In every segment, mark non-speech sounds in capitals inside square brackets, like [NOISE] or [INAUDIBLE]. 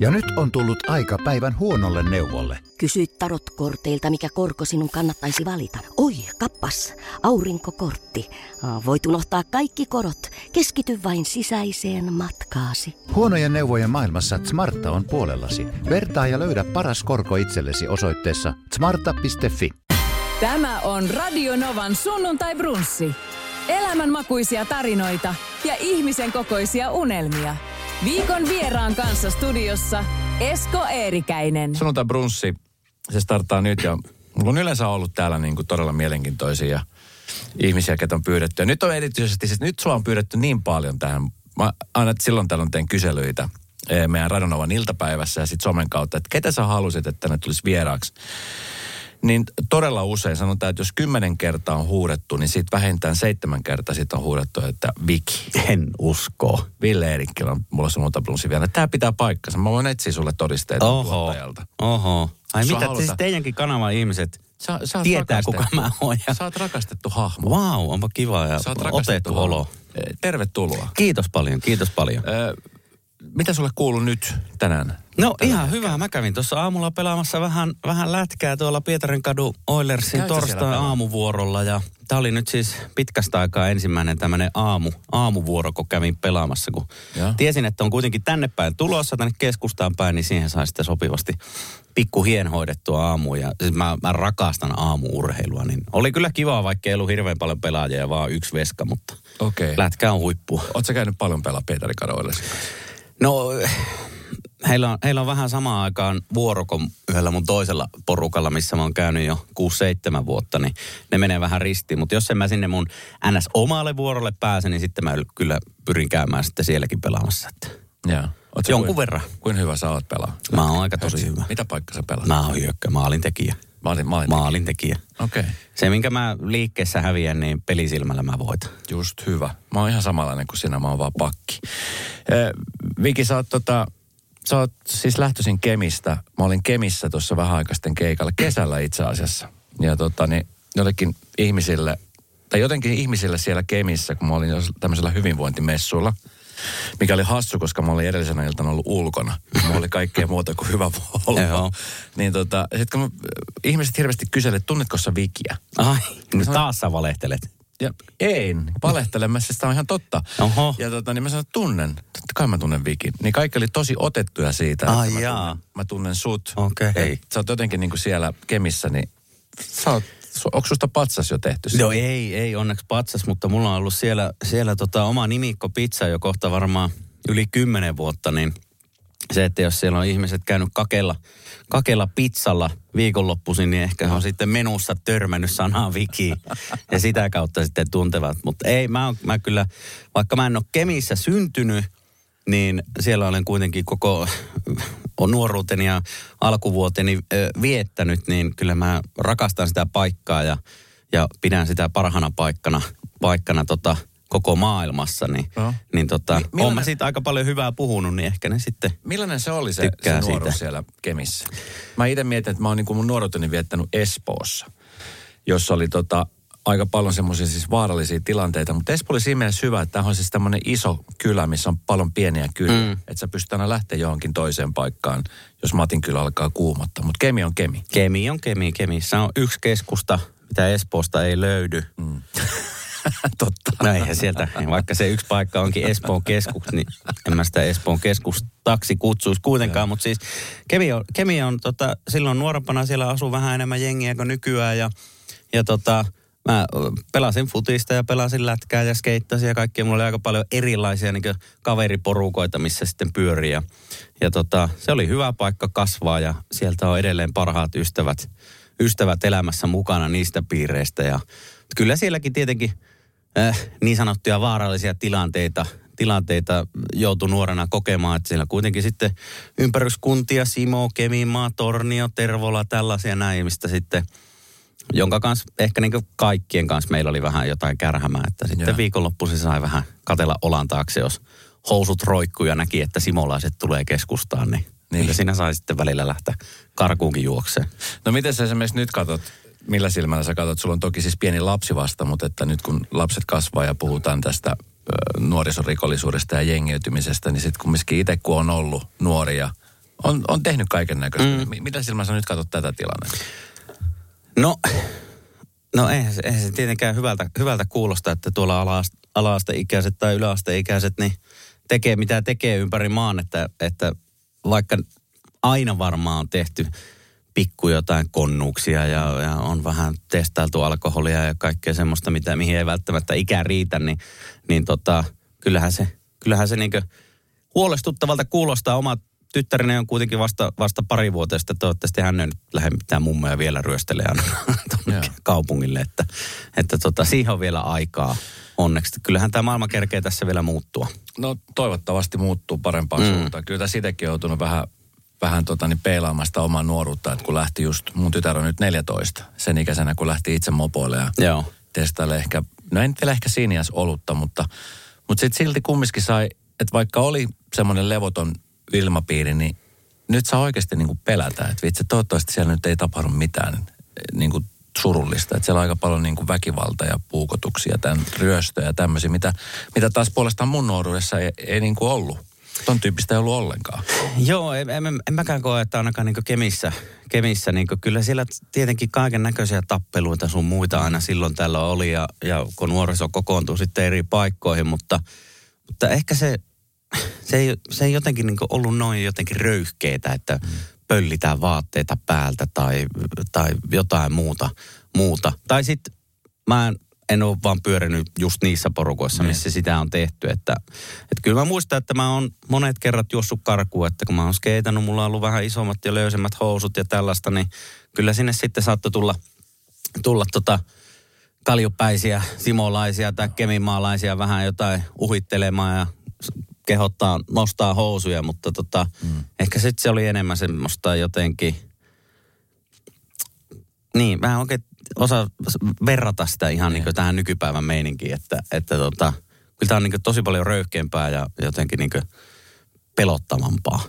Ja nyt on tullut aika päivän huonolle neuvolle. Kysy tarotkorteilta, mikä korko sinun kannattaisi valita. Oi, kappas, aurinkokortti. Voit unohtaa kaikki korot. Keskity vain sisäiseen matkaasi. Huonojen neuvojen maailmassa Smarta on puolellasi. Vertaa ja löydä paras korko itsellesi osoitteessa smarta.fi. Tämä on Radio Novan sunnuntai brunssi. Elämänmakuisia tarinoita ja ihmisen kokoisia unelmia. Viikon vieraan kanssa studiossa Esko Eerikäinen. Sunnuntai brunssi, se starttaa nyt ja mulla on yleensä ollut täällä niin kuin todella mielenkiintoisia ihmisiä, ketä on pyydetty. Ja nyt on erityisesti, siis nyt sua on pyydetty niin paljon tähän. Mä aina silloin tällöin teen kyselyitä eh, meidän Radonovan iltapäivässä ja sitten somen kautta, että ketä sä halusit, että ne tulisi vieraaksi. Niin todella usein sanotaan, että jos kymmenen kertaa on huudettu, niin siitä vähintään seitsemän kertaa siitä on huudettu, että Viki. En usko. Ville Eerikkilä on mulla sunnuntablunsi vielä. Tämä pitää paikkansa. Mä voin etsiä sulle todisteita Oho, tuottajalta. oho. Ai Sua mitä, halutaan. siis teidänkin kanavan ihmiset Sä, sä tietää, rakastettu. kuka mä oon. Ja... Sä oot rakastettu hahmo. Vau, wow, onpa kiva ja Sä oot otettu hahmo. olo. Eh, Tervetuloa. Kiitos paljon, kiitos paljon. Ö, mitä sulle kuuluu nyt tänään? No ihan hyvä. Mä kävin tuossa aamulla pelaamassa vähän, vähän lätkää tuolla Pietarin kadu Oilersin torstai aamuvuorolla. Ja tää oli nyt siis pitkästä aikaa ensimmäinen tämmöinen aamu, aamuvuoro, kun kävin pelaamassa. Kun tiesin, että on kuitenkin tänne päin tulossa, tänne keskustaan päin, niin siihen sai sitten sopivasti pikku hien hoidettua aamuun. Ja siis mä, mä rakastan aamuurheilua, niin oli kyllä kiva, vaikka ei ollut hirveän paljon pelaajia ja vaan yksi veska, mutta Okei. lätkä on huippu. Sä käynyt paljon pelaa Pietari Kadoille? No, heillä on, heillä on vähän samaan aikaan vuoro kuin yhdellä mun toisella porukalla, missä mä oon käynyt jo 6-7 vuotta, niin ne menee vähän ristiin. Mutta jos en mä sinne mun ns. omalle vuorolle pääse, niin sitten mä kyllä pyrin käymään sitten sielläkin pelaamassa. Että Joo. Oot sä Jonkun kuin, verran. Kuin hyvä sä oot pelaa? Mä oon aika tosi hyvä. Mitä paikka sä pelaat? Mä oon hyökkä, maalintekijä. Mä olin Maalintekijä. Okei. Okay. Se, minkä mä liikkeessä häviän, niin pelisilmällä mä voitan. Just hyvä. Mä oon ihan samanlainen kuin sinä, mä oon vaan pakki. Eh, Viki, sä oot, tota, sä oot siis lähtöisin Kemistä. Mä olin Kemissä tuossa vähän aikaa sitten keikalla, kesällä itse asiassa. Ja tota, niin jollekin ihmisille, tai jotenkin ihmisille siellä Kemissä, kun mä olin tämmöisellä hyvinvointimessuilla, mikä oli hassu, koska mä olin edellisenä iltana ollut ulkona. Mä oli kaikkea muuta kuin hyvä olla. Niin tota, sit kun mä, ihmiset hirveästi kyselivät, tunnetko sä Vikiä? Ai, nyt taas sä valehtelet. Ja ei, valehtelemassa sitä on ihan totta. Oho. Ja tota, niin mä sanoin, että tunnen. Totta kai mä tunnen Vikin. Niin kaikki oli tosi otettuja siitä, Ai että mä jaa. tunnen, mä tunnen sut. Okei. Et Sä oot jotenkin niin kuin siellä Kemissä, niin sä oot, onko susta patsas jo tehty? No ei, ei onneksi patsas, mutta mulla on ollut siellä, siellä tota oma nimikko pizza jo kohta varmaan yli kymmenen vuotta, niin se, että jos siellä on ihmiset käynyt kakella, kakella pizzalla viikonloppuisin, niin ehkä on sitten menussa törmännyt sanaa viki ja sitä kautta sitten tuntevat. Mutta ei, mä, oon, mä kyllä, vaikka mä en ole Kemissä syntynyt, niin siellä olen kuitenkin koko on [LAUGHS] nuoruuteni ja alkuvuoteni viettänyt, niin kyllä mä rakastan sitä paikkaa ja, ja pidän sitä parhana paikkana, paikkana tota, koko maailmassa. Niin, Joo. niin tota, Mi- Mi- millainen- mä siitä aika paljon hyvää puhunut, niin ehkä ne sitten... Millainen se oli se, se nuoruus siitä. siellä Kemissä? Mä itse mietin, että mä oon niin kuin mun nuoruuteni viettänyt Espoossa, jossa oli tota, aika paljon semmoisia siis vaarallisia tilanteita. Mutta Espoo oli siinä mielessä hyvä, että tämä on siis tämmöinen iso kylä, missä on paljon pieniä kyliä. Mm. Että sä pystyt aina lähteä johonkin toiseen paikkaan, jos Matin kylä alkaa kuumottaa. Mutta Kemi on Kemi. Kemi on Kemi, Kemissä on yksi keskusta, mitä Espoosta ei löydy. Mm. [LAUGHS] [LAUGHS] Totta. No eihän sieltä, vaikka se yksi paikka onkin Espoon keskus, niin en mä sitä Espoon keskustaksi kutsuisi kuitenkaan. Mutta siis Kemi on, Kemi on tota, silloin nuorempana siellä asuu vähän enemmän jengiä kuin nykyään ja, ja tota, mä pelasin futista ja pelasin lätkää ja skeittasin ja kaikkea. Mulla oli aika paljon erilaisia niin kaveriporukoita, missä sitten pyörii. Ja, ja tota, se oli hyvä paikka kasvaa ja sieltä on edelleen parhaat ystävät, ystävät elämässä mukana niistä piireistä. Ja kyllä sielläkin tietenkin äh, niin sanottuja vaarallisia tilanteita, tilanteita joutui nuorena kokemaan, että siellä kuitenkin sitten ympäryskuntia, Simo, Kemimaa, Tornio, Tervola, tällaisia näin, mistä sitten, jonka kanssa, ehkä niin kaikkien kanssa meillä oli vähän jotain kärhämää, että sitten Joo. viikonloppuisin sai vähän katella olan taakse, jos housut roikkuu ja näki, että simolaiset tulee keskustaan, niin, Niin. niin. siinä sai sitten välillä lähteä karkuunkin juokseen. No miten sä esimerkiksi nyt katot, millä silmällä sä katot? Sulla on toki siis pieni lapsi vasta, mutta että nyt kun lapset kasvaa ja puhutaan tästä nuorisorikollisuudesta ja jengiytymisestä, niin sitten kumminkin itse kun on ollut nuori ja On, on tehnyt kaiken näköistä. Mm. Mitä silmä sä nyt katsot tätä tilannetta? No, no eihän se, eihän se tietenkään hyvältä, hyvältä kuulosta, että tuolla ala, ala-asteikäiset tai yläasteikäiset niin tekee mitä tekee ympäri maan, että, että vaikka aina varmaan on tehty pikku jotain konnuuksia ja, ja on vähän testailtu alkoholia ja kaikkea semmoista, mitä, mihin ei välttämättä ikä riitä, niin, niin tota, kyllähän se, kyllähän se niin huolestuttavalta kuulostaa. Oma tyttäreni on kuitenkin vasta, vasta pari vuotesta. Toivottavasti hän ei nyt lähde mitään mummoja vielä ryöstelemään kaupungille. Että, että tota, siihen on vielä aikaa onneksi. Kyllähän tämä maailma kerkee tässä vielä muuttua. No toivottavasti muuttuu parempaan mm. suuntaan. Kyllä siitäkin on joutunut vähän, vähän tota, niin peilaamaan sitä omaa nuoruutta, että kun lähti just, mun tytär on nyt 14, sen ikäisenä kun lähti itse mopoille ja Joo. testaille ehkä, no en tiedä ehkä sinias olutta, mutta, mutta sitten silti kumminkin sai, että vaikka oli semmoinen levoton ilmapiiri, niin nyt saa oikeasti niin kuin pelätä, että vitsi, toivottavasti siellä nyt ei tapahdu mitään niin kuin surullista. Että siellä on aika paljon niin kuin väkivalta ja puukotuksia, tämän ryöstöjä ja tämmöisiä, mitä, mitä taas puolestaan mun nuoruudessa ei, ei niin kuin ollut. Ton tyyppistä ei ollut ollenkaan. Joo, en, en, en mäkään koe, että ainakaan niin Kemissä, Kemissä niin kyllä siellä tietenkin kaiken näköisiä tappeluita sun muita aina silloin tällä oli ja, ja kun nuoriso kokoontuu sitten eri paikkoihin, mutta, mutta ehkä se, se, ei, se ei jotenkin niin ollut noin jotenkin röyhkeetä, että mm. pöllitään vaatteita päältä tai, tai jotain muuta. muuta. Tai sitten mä en, en ole vaan pyörinyt just niissä porukoissa, missä ne. sitä on tehty. Että, että kyllä mä muistan, että mä oon monet kerrat juossut karkuun, että kun mä oon skeitannut, mulla on ollut vähän isommat ja löysemmät housut ja tällaista, niin kyllä sinne sitten saattoi tulla, tulla tota, kaljupäisiä, simolaisia tai kemimaalaisia vähän jotain uhittelemaan ja kehottaa nostaa housuja, mutta tota, mm. ehkä sitten se oli enemmän semmoista jotenkin, niin vähän oikein osaa verrata sitä ihan niin tähän nykypäivän meininkiin, että, että tota, kyllä tämä on niin tosi paljon röyhkeämpää ja jotenkin niin pelottavampaa.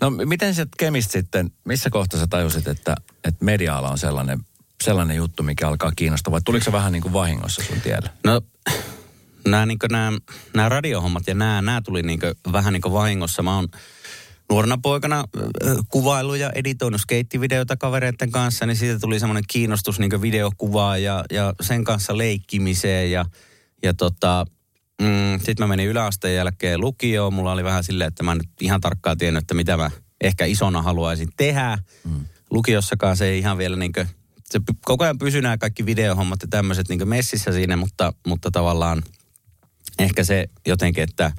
No miten se kemist sitten, missä kohtaa sä tajusit, että, että media on sellainen, sellainen juttu, mikä alkaa kiinnostaa, vai tuliko se vähän niin kuin vahingossa sun tielle? No nämä, niin nämä, nämä radiohommat ja nämä, nämä tuli niin vähän niin vahingossa. Mä oon nuorena poikana kuvailu ja editoinut skeittivideoita kavereiden kanssa, niin siitä tuli semmoinen kiinnostus niin videokuvaa ja, ja sen kanssa leikkimiseen ja, ja tota, mm, sitten mä menin yläasteen jälkeen lukioon. Mulla oli vähän silleen, että mä en ihan tarkkaan tiennyt, että mitä mä ehkä isona haluaisin tehdä. Mm. Lukiossakaan se ei ihan vielä niin kuin, se koko ajan pysyi nämä kaikki videohommat ja tämmöiset niin messissä siinä, mutta, mutta tavallaan ehkä se jotenkin, että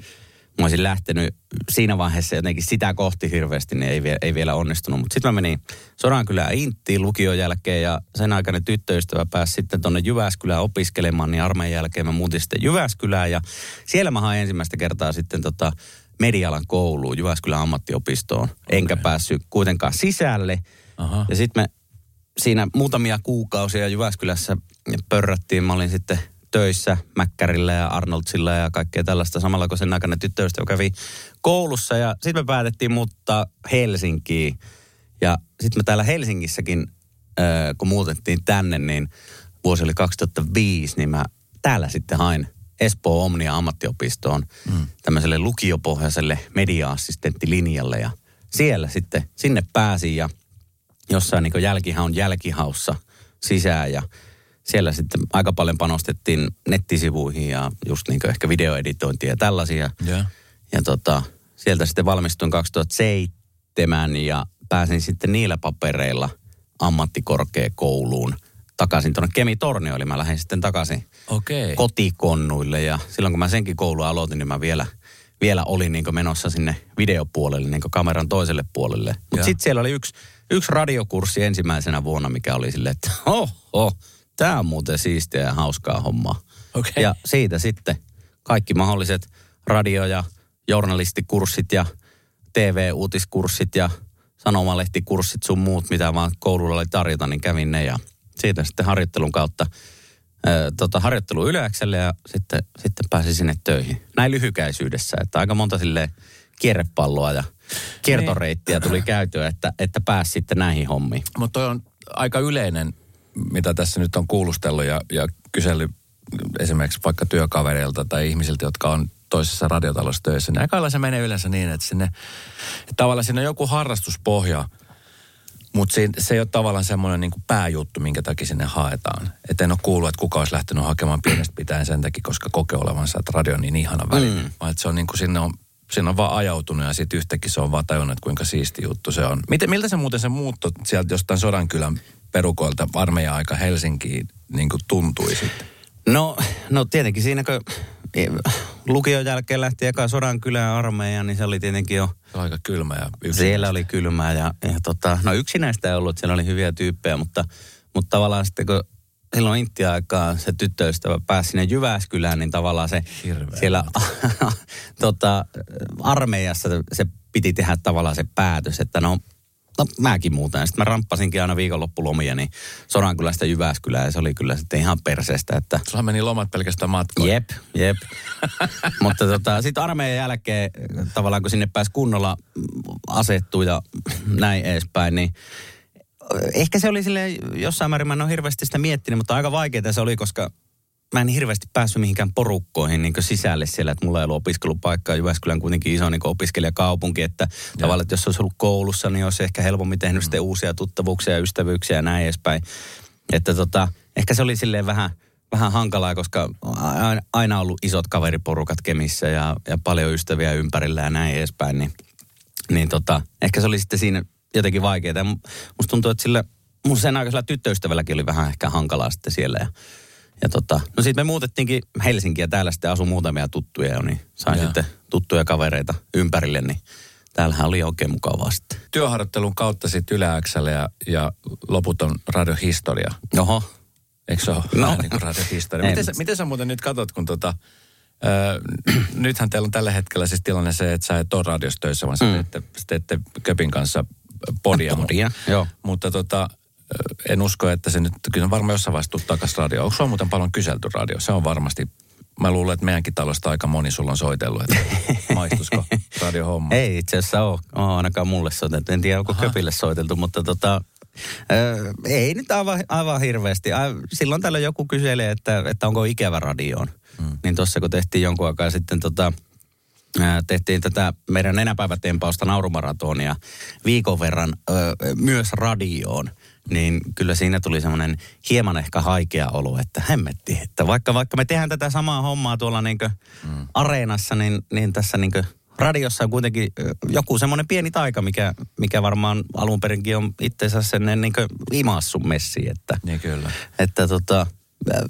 mä olisin lähtenyt siinä vaiheessa jotenkin sitä kohti hirveästi, niin ei, ei vielä onnistunut. Mutta sitten mä menin Sodankylään Inttiin lukion jälkeen ja sen aikana tyttöystävä pääsi sitten tuonne Jyväskylään opiskelemaan, niin armeijan jälkeen mä muutin sitten Jyväskylään ja siellä mä hain ensimmäistä kertaa sitten tota medialan kouluun Jyväskylän ammattiopistoon. Okay. Enkä päässyt kuitenkaan sisälle. Aha. Ja sitten me siinä muutamia kuukausia Jyväskylässä pörrättiin. Mä olin sitten töissä Mäkkärillä ja Arnoldsilla ja kaikkea tällaista samalla kun sen aikana tyttöystävä kävi koulussa ja sitten me päätettiin muuttaa Helsinkiin. Ja sitten me täällä Helsingissäkin, kun muutettiin tänne, niin vuosi oli 2005, niin mä täällä sitten hain Espoo Omnia ammattiopistoon mm. tämmöiselle lukiopohjaiselle media-assistenttilinjalle ja siellä sitten sinne pääsin ja jossain niin jälkihaun jälkihaussa sisään ja siellä sitten aika paljon panostettiin nettisivuihin ja just niin ehkä videoeditointia ja tällaisia. Yeah. Ja tota, sieltä sitten valmistuin 2007 ja pääsin sitten niillä papereilla ammattikorkeakouluun takaisin tuonne Kemi eli mä lähdin sitten takaisin okay. kotikonnuille. Ja silloin kun mä senkin koulun aloitin, niin mä vielä, vielä olin niin menossa sinne videopuolelle, niin kameran toiselle puolelle. Mutta sitten siellä oli yksi, yksi radiokurssi ensimmäisenä vuonna, mikä oli silleen, että oh, oh, tämä on muuten siistiä ja hauskaa hommaa. Okay. Ja siitä sitten kaikki mahdolliset radio- ja journalistikurssit ja TV-uutiskurssit ja sanomalehtikurssit sun muut, mitä vaan koululla oli tarjota, niin kävin ne ja siitä sitten harjoittelun kautta ää, tota, harjoittelu yleäkselle ja sitten, sitten pääsin sinne töihin. Näin lyhykäisyydessä, että aika monta sille kierrepalloa ja kiertoreittiä tuli käytyä, että, että pääsi sitten näihin hommiin. Mutta on aika yleinen mitä tässä nyt on kuulustellut ja, ja kysellyt esimerkiksi vaikka työkavereilta tai ihmisiltä, jotka on toisessa radiotalossa töissä, niin aika se menee yleensä niin, että sinne, että tavallaan siinä on joku harrastuspohja, mutta se, se ei ole tavallaan semmoinen niin pääjuttu, minkä takia sinne haetaan. Että en ole kuullut, että kuka olisi lähtenyt hakemaan pienestä pitäen sen takia, koska kokee olevansa, että radio on niin ihana väline. Mm. Vaan että se on niin kuin sinne on, sinne on vaan ajautunut ja sitten yhtäkkiä se on vaan tajunnut, että kuinka siisti juttu se on. Miten, miltä se muuten se muutto sieltä jostain Sodankylän perukoilta armeijan aika Helsinkiin niin kuin tuntui sitten? No, no tietenkin siinä kun lukion jälkeen lähti eka sodan kylään armeijaan, niin se oli tietenkin jo... Aika kylmä ja yksinäistä. Siellä oli kylmää ja, ja tota, no yksinäistä ei ollut, siellä oli hyviä tyyppejä, mutta, mutta tavallaan sitten kun silloin intti-aikaa se tyttöystävä pääsi sinne Jyväskylään, niin tavallaan se Hirveä siellä [LAUGHS] tota, armeijassa se piti tehdä tavallaan se päätös, että no no mäkin muuten. Sitten mä ramppasinkin aina viikonloppulomia, niin Sodankylästä Jyväskylään ja se oli kyllä sitten ihan perseestä. Että... Sulla meni lomat pelkästään matkoja. Jep, jep. [LAUGHS] Mutta tota, sitten armeijan jälkeen tavallaan kun sinne pääsi kunnolla asettua ja näin edespäin, niin ehkä se oli sille jossain määrin, mä en ole hirveästi sitä miettinyt, mutta aika vaikeaa se oli, koska mä en hirveästi päässyt mihinkään porukkoihin niin sisälle siellä, että mulla ei ollut opiskelupaikkaa. Jyväskylän kuitenkin iso niin opiskelijakaupunki, että ja. tavallaan, että jos olisi ollut koulussa, niin olisi ehkä helpommin tehnyt mm. sitten uusia tuttavuuksia ja ystävyyksiä ja näin edespäin. Että tota, ehkä se oli silleen vähän, vähän hankalaa, koska aina ollut isot kaveriporukat Kemissä ja, ja paljon ystäviä ympärillä ja näin edespäin, niin, niin tota, ehkä se oli sitten siinä jotenkin vaikeaa. Musta tuntuu, että sillä mun sen aikaisella tyttöystävälläkin oli vähän ehkä hankalaa sitten siellä ja ja tota, no sitten me muutettiinkin Helsinkiä, täällä sitten asui muutamia tuttuja jo, niin sain ja. sitten tuttuja kavereita ympärille, niin täällähän oli oikein mukavaa sitten. Työharjoittelun kautta sitten Yle ja, ja loputon radiohistoria. Oho. Eikö se ole no. vähän niin kuin radiohistoria? [LAUGHS] miten, sä, miten sä muuten nyt katsot, kun tota, äh, [CLEARS THROAT] nythän teillä on tällä hetkellä siis tilanne se, että sä et ole radiossa töissä, vaan mm. teette, teette Köpin kanssa podia. Podia, joo. Mutta tota, en usko, että se nyt, kyllä varmaan jossain vaiheessa tuu takaisin radio. Onko sulla muuten paljon kyselty radio? Se on varmasti, mä luulen, että meidänkin talosta aika moni sulla on soitellut, että [LAUGHS] maistusko radiohomma? Ei itse asiassa ole, oh, ainakaan mulle soiteltu. En tiedä, onko Aha. Köpille soiteltu, mutta tota, Öö, ei nyt aivan, aivan hirveästi. Silloin täällä joku kyselee, että, että onko ikävä radioon. Hmm. Niin tuossa kun tehtiin jonkun aikaa sitten tota, tehtiin tätä meidän nenäpäivätempausta naurumaratonia viikon verran ö, myös radioon niin kyllä siinä tuli semmoinen hieman ehkä haikea olo, että hemmetti. Että vaikka, vaikka me tehdään tätä samaa hommaa tuolla niin mm. areenassa, niin, niin tässä niin radiossa on kuitenkin joku semmoinen pieni taika, mikä, mikä varmaan alun perinkin on itseensä sen niin imassu messi. Että, niin kyllä. Että tota,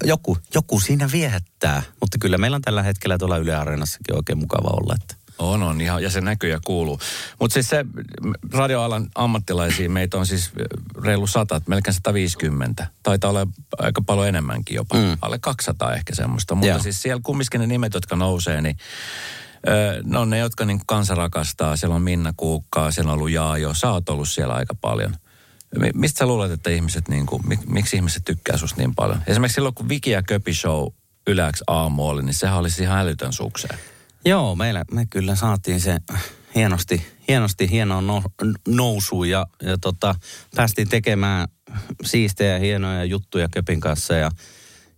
joku, joku siinä viehättää, mutta kyllä meillä on tällä hetkellä tuolla Yle Areenassakin oikein mukava olla. Että. On, on, ihan, ja se näkyy ja kuuluu. Mutta siis se radioalan ammattilaisia, meitä on siis reilu 100, melkein 150. Taitaa olla aika paljon enemmänkin jopa, mm. alle 200 ehkä semmoista. Mutta Joo. siis siellä kumminkin ne nimet, jotka nousee, niin ne on ne, jotka niin kansa rakastaa. Siellä on Minna Kuukkaa, siellä on ollut Jaajo. Sä oot ollut siellä aika paljon. Mistä sä luulet, että ihmiset, niin kuin, mik, miksi ihmiset tykkää susta niin paljon? Esimerkiksi silloin, kun Viki ja Köpi Show yläks aamu oli, niin sehän olisi ihan älytön sukseen. Joo, meillä, me kyllä saatiin se hienosti, hienosti hienoa no, nousu ja, ja tota, päästiin tekemään siistejä hienoja juttuja Köpin kanssa ja,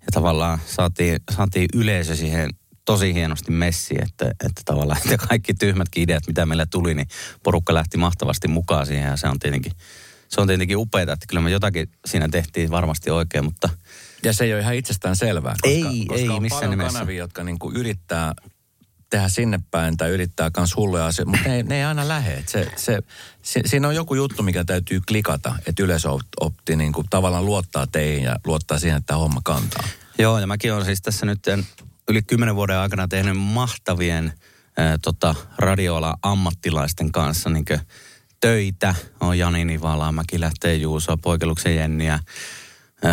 ja tavallaan saatiin, saatiin yleisö siihen tosi hienosti messi, että, että tavallaan että kaikki tyhmätkin ideat, mitä meillä tuli, niin porukka lähti mahtavasti mukaan siihen ja se on tietenkin, se on tietenkin upeaa, että kyllä me jotakin siinä tehtiin varmasti oikein, mutta... Ja se ei ole ihan itsestään selvää, koska, ei, koska ei, on missään paljon nimessä. kanavia, jotka niin kuin yrittää tehdä sinne päin tai yrittää myös hulluja asioita, mutta ne, ne ei aina lähde. Se, se, se, siinä on joku juttu, mikä täytyy klikata, että yleisö opti niin kuin tavallaan luottaa teihin ja luottaa siihen, että homma kantaa. Joo, ja mäkin olen siis tässä nyt yli kymmenen vuoden aikana tehnyt mahtavien ää, tota, radioala ammattilaisten kanssa niin töitä. On Jani Nivala, Mäki lähtee Juusoa, Poikeluksen Jenniä,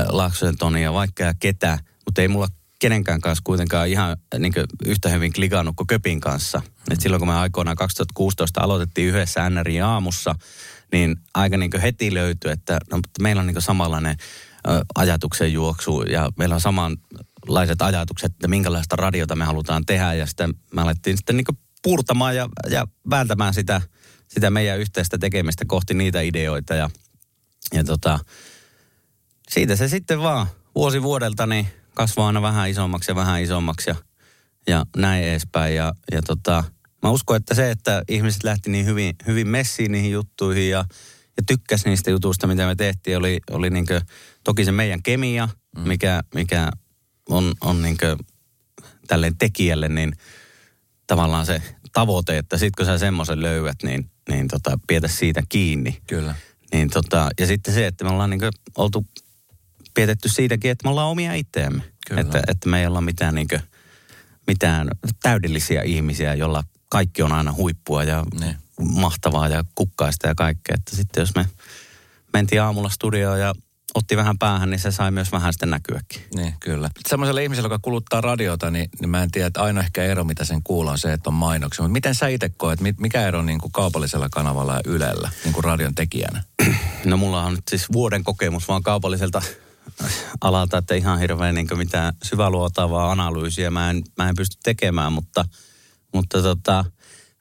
Laksojen Tonia, vaikka ja ketä. Mutta ei mulla kenenkään kanssa kuitenkaan ihan niin yhtä hyvin klikannut kuin Köpin kanssa. Et silloin kun me aikoinaan 2016 aloitettiin yhdessä NRI aamussa, niin aika niin heti löytyi, että no, meillä on niin samanlainen ajatuksen juoksu ja meillä on samanlaiset ajatukset, että minkälaista radiota me halutaan tehdä. Ja sitten me alettiin sitten niin purtamaan ja, ja vääntämään sitä, sitä meidän yhteistä tekemistä kohti niitä ideoita. Ja, ja tota, siitä se sitten vaan vuosi vuodelta niin kasvaa aina vähän isommaksi ja vähän isommaksi ja, ja näin edespäin. Ja, ja tota, mä uskon, että se, että ihmiset lähti niin hyvin, hyvin messiin niihin juttuihin ja, ja tykkäs niistä jutuista, mitä me tehtiin, oli, oli niin toki se meidän kemia, mm. mikä, mikä on, on niin tälleen tekijälle, niin tavallaan se tavoite, että sit kun sä semmoisen löydät, niin, niin tota, pietä siitä kiinni. Kyllä. Niin tota, ja sitten se, että me ollaan niin oltu pietetty siitäkin, että me ollaan omia itseämme. Että, että me ei olla mitään, niin kuin, mitään täydellisiä ihmisiä, jolla kaikki on aina huippua ja ne. mahtavaa ja kukkaista ja kaikkea. Että sitten jos me mentiin aamulla studioon ja otti vähän päähän, niin se sai myös vähän sitten näkyäkin. Niin, kyllä. Semmoiselle ihmiselle, joka kuluttaa radiota, niin, niin mä en tiedä, että ainoa ehkä ero, mitä sen kuuluu, on se, että on mainoksia. Mutta miten sä itse koet, mikä ero niin kuin kaupallisella kanavalla ja Ylellä, niin kuin radion tekijänä? No mulla on nyt siis vuoden kokemus vaan kaupalliselta alalta, että ihan hirveän niin mitään syväluotavaa analyysiä mä en, mä en pysty tekemään, mutta, mutta tota,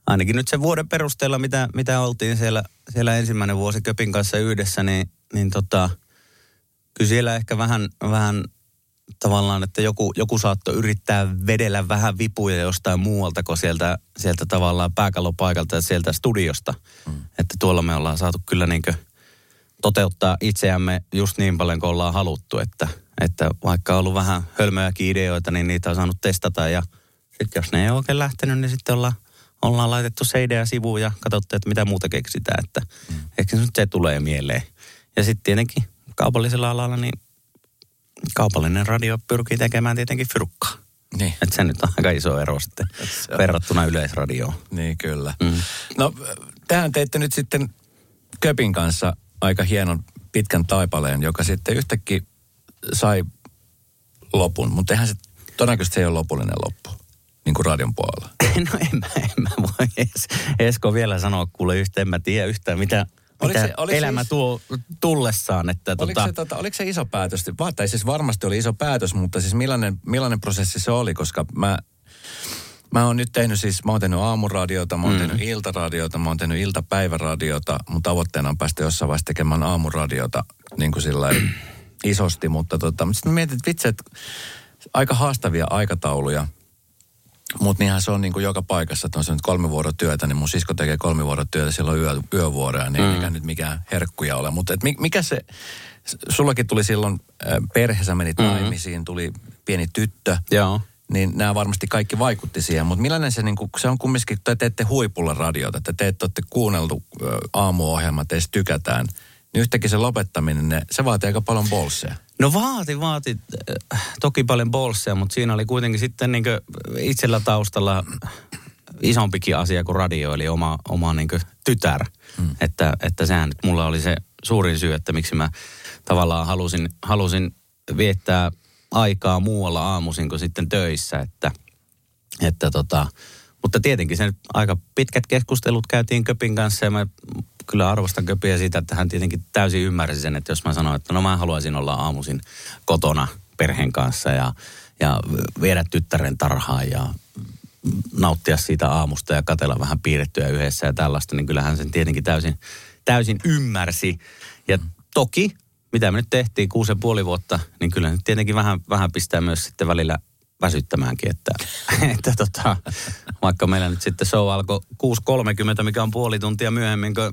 ainakin nyt sen vuoden perusteella, mitä, mitä oltiin siellä, siellä ensimmäinen vuosi Köpin kanssa yhdessä, niin, niin tota, kyllä siellä ehkä vähän, vähän tavallaan, että joku, joku saattoi yrittää vedellä vähän vipuja jostain muualta kuin sieltä, sieltä tavallaan pääkallopaikalta ja sieltä studiosta. Mm. Että tuolla me ollaan saatu kyllä niin toteuttaa itseämme just niin paljon kuin ollaan haluttu, että, että vaikka on ollut vähän hölmöjäkin ideoita, niin niitä on saanut testata ja sitten jos ne ei ole oikein lähtenyt, niin sitten ollaan, ollaan laitettu se idea sivuun ja katsottu, että mitä muuta keksitään, että mm. ehkä se nyt se tulee mieleen. Ja sitten tietenkin kaupallisella alalla, niin kaupallinen radio pyrkii tekemään tietenkin fyrkkaa. Niin. Että se nyt on aika iso ero sitten [LAUGHS] verrattuna yleisradioon. Niin, kyllä. Mm. No, tähän teitte nyt sitten Köpin kanssa aika hienon pitkän taipaleen, joka sitten yhtäkkiä sai lopun. Mutta eihän se todennäköisesti se ei ole lopullinen loppu, niin kuin radion puolella. [LAUGHS] No en mä, en mä voi edes, Esko vielä sanoa kuule yhtä, en mä tiedä yhtään mitä, Oliko se, elämä siis, tuo tullessaan. Että oliko, tota... se, tota, oliko se iso päätös? Tai siis varmasti oli iso päätös, mutta siis millainen, millainen prosessi se oli? Koska mä, mä oon nyt tehnyt siis, mä oon tehnyt aamuradiota, mä oon mm. tehnyt iltaradiota, mä oon tehnyt iltapäiväradiota. Mun tavoitteena on päästä jossain vaiheessa tekemään aamuradiota niin kuin sillä [CLEARS THROAT] isosti. Mutta tota, sitten mietin, että vitsi, että aika haastavia aikatauluja – mutta niinhän se on niin kuin joka paikassa, että on se nyt kolme vuorotyötä, niin mun sisko tekee kolme vuorotyötä, silloin yö, yövuoroja, niin mm. eikä nyt mikään herkkuja ole. Mutta mikä se, sullakin tuli silloin perhe, sä menit mm-hmm. naimisiin, tuli pieni tyttö. Joo. Niin nämä varmasti kaikki vaikutti siihen, mutta millainen se, niin kuin, se on kumminkin, te teette huipulla radiota, että te olette kuunneltu aamuohjelma, teistä tykätään – niin yhtäkkiä se lopettaminen, ne, se vaatii aika paljon bolseja. No vaati, vaati äh, toki paljon bolseja, mutta siinä oli kuitenkin sitten niin itsellä taustalla isompikin asia kuin radio, eli oma, oma niin tytär. Hmm. Että, että sehän nyt mulla oli se suurin syy, että miksi mä tavallaan halusin, halusin viettää aikaa muualla aamuisin kuin sitten töissä, että, että tota, mutta tietenkin se nyt aika pitkät keskustelut käytiin Köpin kanssa ja mä kyllä arvostan Köpiä siitä, että hän tietenkin täysin ymmärsi sen, että jos mä sanoin, että no mä haluaisin olla aamuisin kotona perheen kanssa ja, ja viedä tyttären tarhaan ja nauttia siitä aamusta ja katella vähän piirrettyä yhdessä ja tällaista, niin kyllähän sen tietenkin täysin, täysin ymmärsi. Ja toki, mitä me nyt tehtiin kuusi puoli vuotta, niin kyllä nyt tietenkin vähän, vähän pistää myös sitten välillä väsyttämäänkin, että, [LAUGHS] että tota, vaikka meillä nyt sitten show alkoi 6.30, mikä on puoli tuntia myöhemmin kuin,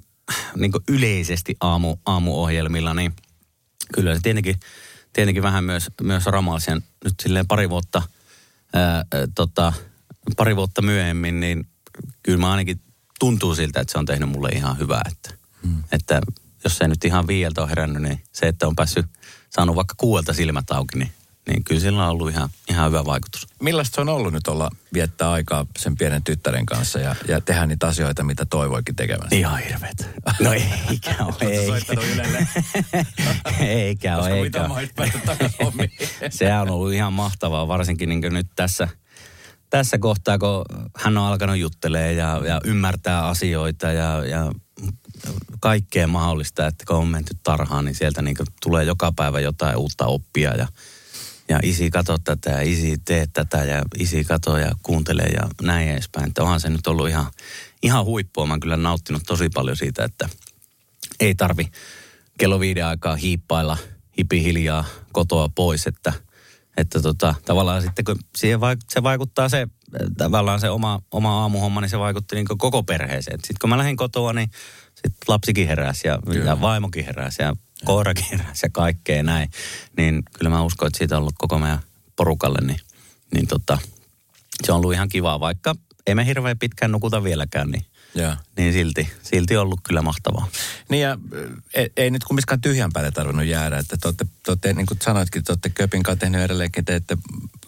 niin kuin yleisesti aamu, aamuohjelmilla, niin kyllä se tietenkin, tietenkin vähän myös, myös ramalsen nyt silleen pari vuotta, ää, tota, pari vuotta myöhemmin, niin kyllä mä ainakin tuntuu siltä, että se on tehnyt mulle ihan hyvää, että, hmm. että jos se nyt ihan viieltä on herännyt, niin se, että on päässyt saanut vaikka kuuelta silmät auki, niin niin kyllä sillä on ollut ihan, ihan hyvä vaikutus. Millaista se on ollut nyt olla viettää aikaa sen pienen tyttären kanssa ja, ja tehdä niitä asioita, mitä toivoikin tekemään? Ihan hirveet. No eikä [LAUGHS] ole. Ei. [LAUGHS] eikä ole. Eikä ole. [LAUGHS] Se on ollut ihan mahtavaa, varsinkin niin nyt tässä, tässä kohtaa, kun hän on alkanut juttelee ja, ja ymmärtää asioita ja, ja kaikkea mahdollista, että kun on menty tarhaan, niin sieltä niin tulee joka päivä jotain uutta oppia ja ja isi kato tätä ja isi tee tätä ja isi kato ja kuuntele ja näin edespäin. Että onhan se nyt ollut ihan, ihan huippua. Mä oon kyllä nauttinut tosi paljon siitä, että ei tarvi kello viiden aikaa hiippailla hipi hiljaa kotoa pois, että, Että tota, tavallaan sitten kun siihen vaik- se vaikuttaa se, tavallaan se oma, oma aamuhomma, niin se vaikutti niin koko perheeseen. Sitten kun mä lähdin kotoa, niin sitten lapsikin heräsi ja, ja vaimokin heräsi ja koirakin heräsi ja kaikkea näin. Niin kyllä mä uskon, että siitä on ollut koko meidän porukalle, niin, niin tota, se on ollut ihan kivaa, vaikka emme hirveän pitkään nukuta vieläkään, niin, Joo. niin silti, silti on ollut kyllä mahtavaa. Niin ja ei, ei nyt kumminkaan tyhjän päälle tarvinnut jäädä. Että te olette, te olette, niin kuin sanoitkin, te olette Köpin kanssa tehnyt edelleenkin, teette,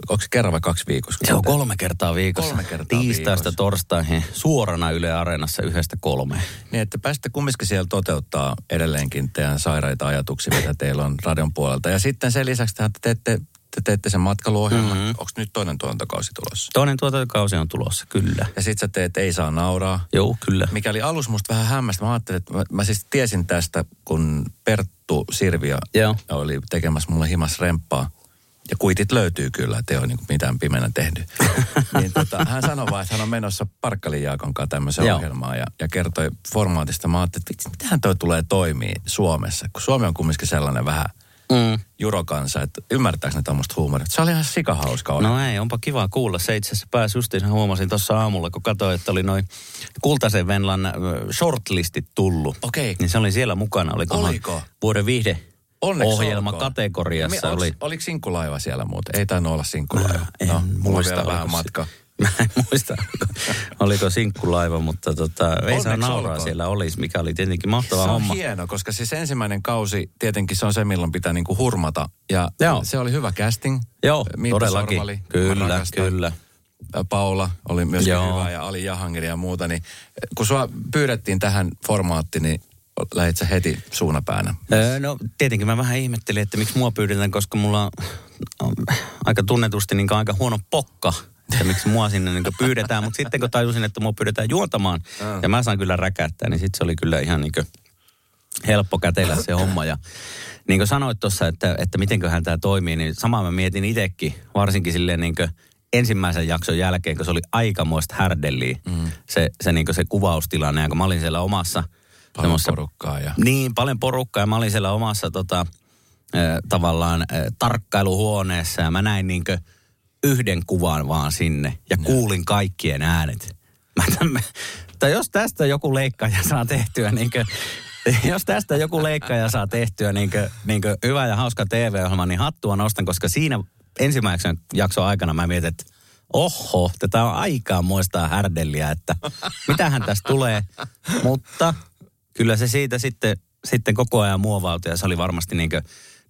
onko se kerran vai kaksi viikossa? Se on te- kolme kertaa viikossa. Kolme kertaa Tiistaista viikossa. torstaihin suorana Yle Areenassa yhdestä kolmeen. Niin, että pääsitte kumminkin siellä toteuttaa edelleenkin teidän sairaita ajatuksia, mitä teillä on radion puolelta. Ja sitten sen lisäksi te teette, te teette sen matkailuohjelman. Mm-hmm. Onko nyt toinen tuotantokausi tulossa? Toinen tuotantokausi on tulossa, kyllä. Ja sitten sä teet Ei saa nauraa. Joo, kyllä. Mikä oli alus musta vähän hämmästä. Mä ajattelin, että mä, mä siis tiesin tästä, kun Perttu Sirvia Joo. oli tekemässä mulle himas remppaa. Ja kuitit löytyy kyllä, että ei ole niin mitään pimeänä tehnyt. [LAUGHS] niin tota, hän sanoi vaan, että hän on menossa Parkkalin Jaakon kanssa tämmöiseen Joo. ohjelmaan ja, ja kertoi formaatista. Mä ajattelin, että mitähän toi tulee toimii Suomessa, kun Suomi on kumminkin sellainen vähän Mm. jurokansa, että ymmärtääkö ne tämmöistä huumoria. Se oli ihan sikahauska. No ei, onpa kiva kuulla. Se itse asiassa pääsi justiin, huomasin tuossa aamulla, kun katsoin, että oli noin Kultaisen Venlan shortlistit tullut. Okei. Niin se oli siellä mukana. Oliko Oliko? vuoden viihde Onneksi ohjelma olkoon. kategoriassa Mi- oli. Oliko sinkkulaiva siellä muuten? Ei tainnut olla sinkkulaiva. En no, mulla on muista, vielä vähän oliko se- matka. Mä en muista, oliko, sinkkulaiva, mutta tota, ei saa nauraa olkoon. siellä olisi, mikä oli tietenkin mahtava se on homma. hieno, koska siis ensimmäinen kausi, tietenkin se on se, milloin pitää niinku hurmata. Ja Joo. se oli hyvä casting. Joo, Miitta todellakin. Sorvali, Kyllä, kyllä. Paula oli myös hyvä ja Ali Jahangiri ja muuta. Niin kun sua pyydettiin tähän formaattiin, niin lähdit sä heti suunapäänä. Öö, no tietenkin mä vähän ihmettelin, että miksi mua pyydetään, koska mulla on, on aika tunnetusti niin aika huono pokka. Että miksi mua sinne niin pyydetään. Mutta sitten kun tajusin, että mua pyydetään juontamaan ja mä saan kyllä räkättää, niin sitten se oli kyllä ihan niin helppo kätellä se homma. Ja niin kuin sanoit tuossa, että, että mitenköhän tämä toimii, niin samaa mä mietin itsekin, varsinkin silleen niin kuin ensimmäisen jakson jälkeen, kun se oli aikamoista härdelliä, mm. se, se, niin se kuvaustilanne. Ja kun mä olin siellä omassa Paljon semmoisessa- porukkaa ja... niin, paljon porukkaa ja mä olin siellä omassa tota, äh, tavallaan äh, tarkkailuhuoneessa ja mä näin niinkö yhden kuvan vaan sinne ja kuulin kaikkien äänet. Mä, mä, tai jos tästä joku leikkaaja saa tehtyä niinkö, jos tästä joku leikkaaja saa tehtyä niinkö, niinkö hyvä ja hauska TV-ohjelma, niin hattua nostan, koska siinä ensimmäisen jakson aikana mä mietin, että oho, tätä on aikaa muistaa härdelliä, että mitähän tästä tulee. Mutta kyllä se siitä sitten, sitten koko ajan muovautui ja se oli varmasti niinkö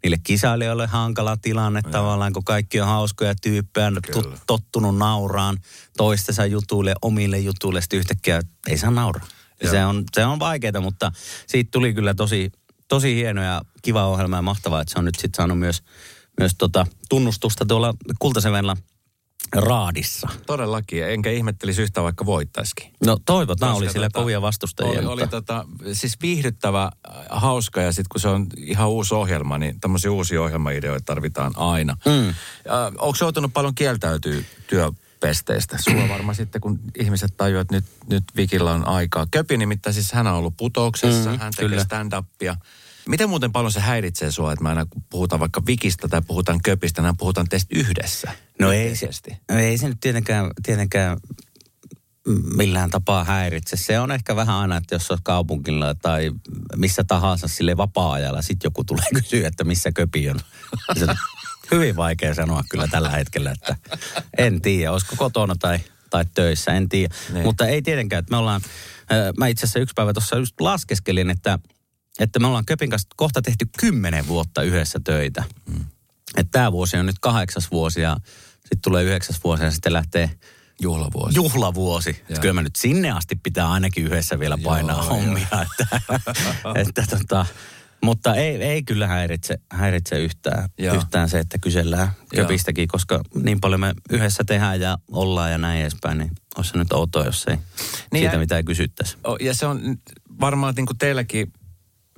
niille kisailijoille hankala tilanne tavallaan, kun kaikki on hauskoja tyyppejä, tu- tottunut nauraan toistensa jutuille, omille jutuille, sitten yhtäkkiä ei saa nauraa. Ja se on, se on vaikeaa, mutta siitä tuli kyllä tosi, tosi hieno ja kiva ohjelma ja mahtavaa, että se on nyt sitten saanut myös, myös tota tunnustusta tuolla Kultaisen Venlan raadissa. Todellakin, enkä ihmettelisi yhtään vaikka voittaisikin. No toivotaan, oli sillä tota, kovia vastustajia. Oli, mutta... oli tota, siis viihdyttävä, äh, hauska ja sitten kun se on ihan uusi ohjelma, niin tämmöisiä uusia ohjelmaideoita tarvitaan aina. Mm. Äh, onko joutunut paljon kieltäytyä työpesteistä? Sulla [CLEARS THROAT] varmaan sitten, kun ihmiset tajuavat, että nyt, nyt Vikillä on aikaa. Köpi nimittäin siis hän on ollut putouksessa, Mm, hän tekee kyllä. stand-upia. Miten muuten paljon se häiritsee sua, että mä aina kun puhutaan vaikka Vikistä tai puhutaan Köpistä, nämä puhutaan teistä yhdessä? No ei se, no ei se nyt tietenkään, tietenkään millään tapaa häiritse. Se on ehkä vähän aina, että jos olet kaupunkilla tai missä tahansa sille vapaa-ajalla, sitten joku tulee [LAUGHS] kysyä, että missä köpi on. Se on hyvin vaikea sanoa kyllä tällä hetkellä, että en tiedä, olisiko kotona tai, tai töissä, en tiedä. Niin. Mutta ei tietenkään, että me ollaan, mä itse asiassa yksi päivä tuossa just laskeskelin, että, että me ollaan Köpin kanssa kohta tehty kymmenen vuotta yhdessä töitä. Mm. Että tämä vuosi on nyt kahdeksas vuosi ja sitten tulee yhdeksäs vuosi ja sitten lähtee Juhlavuosi. juhlavuosi. Että. Kyllä mä nyt sinne asti pitää ainakin yhdessä vielä painaa Joo, hommia. Että, [LAUGHS] että tota, mutta ei, ei kyllä häiritse, häiritse yhtään, Joo. yhtään se, että kysellään Joo. köpistäkin, koska niin paljon me yhdessä tehdään ja ollaan ja näin edespäin, niin olisi se nyt outoa, jos ei Niin siitä ja- mitään kysyttäisi. Ja se on varmaan niin kuin teilläkin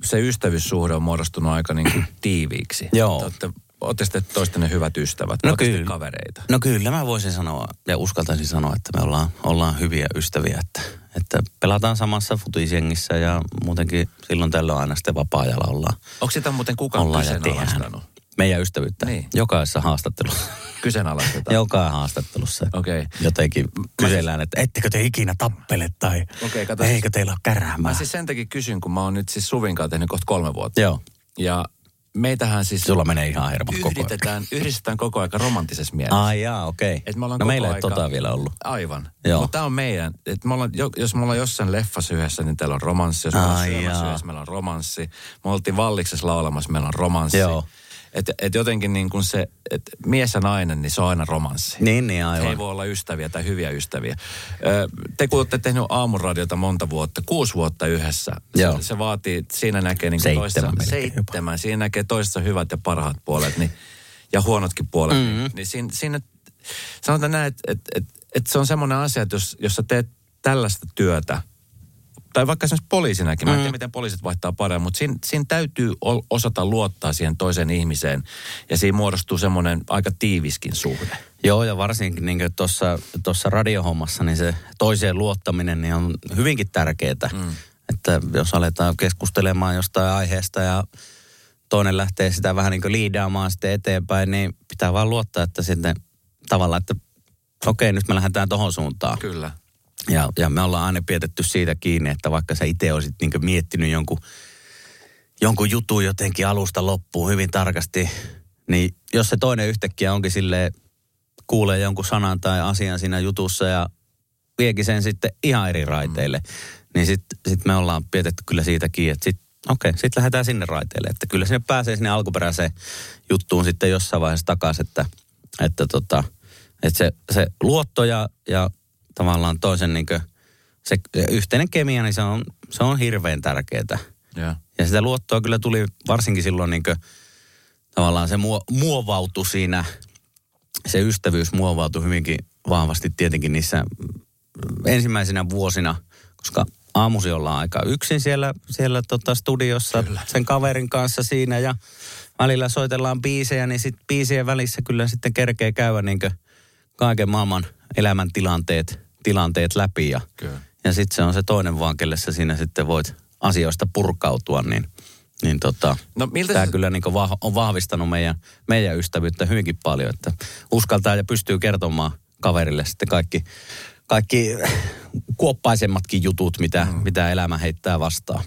se ystävyyssuhde on muodostunut aika niin kuin [CLEARS THROAT] tiiviiksi. Joo. Te olette, olette sitten toistenne hyvät ystävät, No kyllä. kavereita. No kyllä mä voisin sanoa ja uskaltaisin sanoa, että me ollaan, ollaan hyviä ystäviä, että, että pelataan samassa futisjengissä ja muutenkin silloin tällöin aina sitten vapaa-ajalla ollaan. Onko sitä muuten kukaan ollaan ja kyseenalaistanut? Meidän ystävyyttä. Niin. Jokaisessa haastattelussa. Kyseenalaistetaan. Joka haastattelussa. Okei. Jotenkin kysellään, että ettekö te ikinä tappele tai Okei, kato. eikö teillä ole käräämää. Mä siis sen takia kysyn, kun mä oon nyt siis Suvin kanssa tehnyt kohta kolme vuotta. Joo, Ja meitähän siis sulla menee ihan hermot koko ajan. yhdistetään, yhdistetään koko aika romanttisessa mielessä. Ai jaa, okei. Et me No meillä ei aika- tota vielä ollut. Aivan. Joo. Mutta tämä on meidän, että me ollaan, jo- jos me ollaan jossain leffassa yhdessä, niin teillä on romanssi. Jos me ollaan syömässä yhdessä, meillä on romanssi. Me oltiin Valliksessa laulamassa, meillä on romanssi. Joo. Et, et jotenkin niin kuin se, että mies ja nainen, niin se on aina romanssi. Niin, niin He aivan. ei voi olla ystäviä tai hyviä ystäviä. Ö, Te kun olette tehnyt aamuradiota monta vuotta, kuusi vuotta yhdessä. Joo. Se, se vaatii, siinä näkee niin Seitsemän melkein jopa. seitsemän. Siinä näkee toisessa hyvät ja parhaat puolet niin, ja huonotkin puolet. Mm-hmm. Niin, niin siinä, siinä, sanotaan näin, että, että, että, että se on semmoinen asia, että jos, jos sä teet tällaista työtä, tai vaikka esimerkiksi poliisinakin, mä en tiedä miten poliisit vaihtaa paljon, mutta siinä, siinä täytyy osata luottaa siihen toiseen ihmiseen ja siinä muodostuu semmoinen aika tiiviskin suhde. Joo, ja varsinkin niin tuossa radiohommassa, niin se toiseen luottaminen niin on hyvinkin tärkeää. Mm. Että jos aletaan keskustelemaan jostain aiheesta ja toinen lähtee sitä vähän niin kuin liidaamaan sitten eteenpäin, niin pitää vaan luottaa, että sitten tavallaan, että okei, nyt me lähdetään tohon suuntaan. Kyllä. Ja, ja me ollaan aina pidetty siitä kiinni, että vaikka sä itse olisit niin miettinyt jonkun, jonkun jutun jotenkin alusta loppuun hyvin tarkasti, niin jos se toinen yhtäkkiä onkin sille kuulee jonkun sanan tai asian siinä jutussa ja viekin sen sitten ihan eri raiteille, mm. niin sitten sit me ollaan pidetty kyllä siitä kiinni, että sitten okei, sitten lähdetään sinne raiteille. Että kyllä sinne pääsee sinne alkuperäiseen juttuun sitten jossain vaiheessa takaisin, että, että, tota, että se, se luotto ja, ja tavallaan toisen niin se, se yhteinen kemia, niin se on, se on hirveän tärkeää. Joo. Ja sitä luottoa kyllä tuli varsinkin silloin niin tavallaan se muo, muovautui siinä, se ystävyys muovautui hyvinkin vahvasti tietenkin niissä ensimmäisenä vuosina, koska aamusi ollaan aika yksin siellä, siellä tota studiossa kyllä. sen kaverin kanssa siinä ja välillä soitellaan biisejä, niin sitten biisien välissä kyllä sitten kerkee käydä niin kaiken maailman elämäntilanteet tilanteet läpi ja, Kyllä. ja sitten se on se toinen vaan, kelle sä siinä sitten voit asioista purkautua, niin, niin tota, No tämä se- kyllä niin vah, on vahvistanut meidän, meidän ystävyyttä hyvinkin paljon, että uskaltaa ja pystyy kertomaan kaverille sitten kaikki, kaikki kuoppaisemmatkin jutut, mitä, mm. mitä elämä heittää vastaan.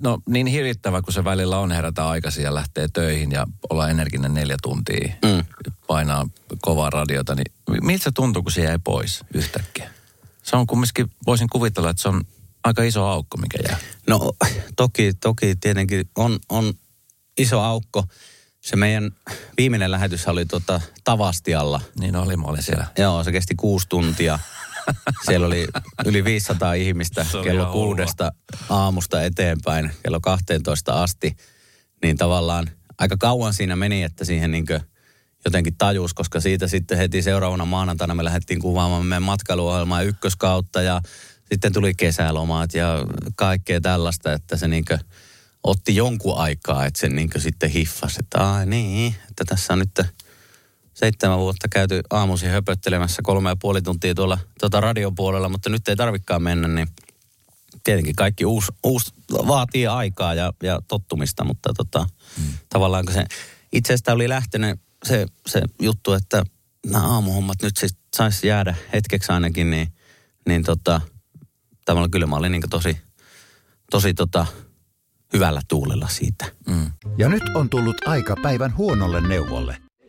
No niin hirvittävä kuin se välillä on herätä aikaisin ja lähtee töihin ja olla energinen neljä tuntia, Mm. painaa kovaa radiota, niin miltä se tuntuu, kun se jäi pois yhtäkkiä? Se on kumminkin, voisin kuvitella, että se on aika iso aukko, mikä jää. No toki, toki tietenkin on, on iso aukko. Se meidän viimeinen lähetys oli tota Tavastialla. Niin oli, mä olin siellä. Joo, se kesti kuusi tuntia. Siellä oli yli 500 ihmistä kello kuudesta aamusta eteenpäin, kello 12 asti. Niin tavallaan aika kauan siinä meni, että siihen niin jotenkin tajus, koska siitä sitten heti seuraavana maanantaina me lähdettiin kuvaamaan meidän matkailuohjelmaa ykköskautta ja sitten tuli kesälomat ja kaikkea tällaista, että se niin otti jonkun aikaa, että se niin sitten hiffasi, että ai niin, että tässä on nyt seitsemän vuotta käyty aamuisin höpöttelemässä kolme ja puoli tuntia tuolla tuota radiopuolella, mutta nyt ei tarvikaan mennä, niin tietenkin kaikki uusi, uusi vaatii aikaa ja, ja tottumista, mutta tota, hmm. tavallaan kun se itsestä oli lähtenyt se, se juttu, että nämä aamuhommat nyt siis saisi jäädä hetkeksi ainakin, niin, niin tota, tavallaan kyllä mä olin niin tosi, tosi tota, hyvällä tuulella siitä. Mm. Ja nyt on tullut aika päivän huonolle neuvolle.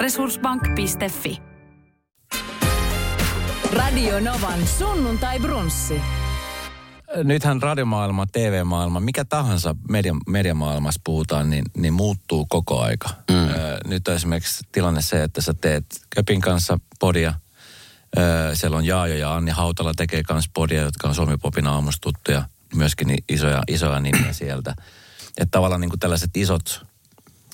Resurssbank.fi Radio Novan sunnuntai brunssi. Nythän radiomaailma, TV-maailma, mikä tahansa median, mediamaailmassa puhutaan, niin, niin muuttuu koko aika. Mm. Ö, nyt on esimerkiksi tilanne se, että sä teet Köpin kanssa podia. Ö, siellä on Jaajo ja Anni Hautala tekee kanssa podia, jotka on Suomi-popin aamustuttuja. Myöskin isoja, isoja nimiä sieltä. Että tavallaan niin kuin tällaiset isot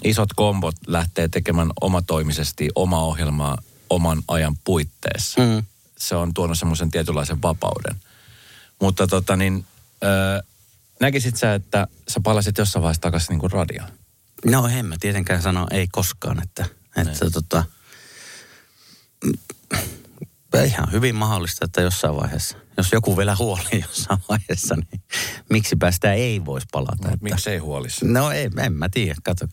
isot kombot lähtee tekemään omatoimisesti omaa ohjelmaa oman ajan puitteissa. Mm. Se on tuonut semmoisen tietynlaisen vapauden. Mutta tota niin, öö, näkisit sä, että sä palasit jossain vaiheessa takaisin niin kuin radioon? No en mä tietenkään sano ei koskaan, että, että tota, mm, ihan hyvin mahdollista, että jossain vaiheessa, jos joku vielä huoli [LAUGHS] jossain vaiheessa, niin miksipä sitä ei voisi palata. No, että, miksei huolisi? no ei, en mä tiedä, kato,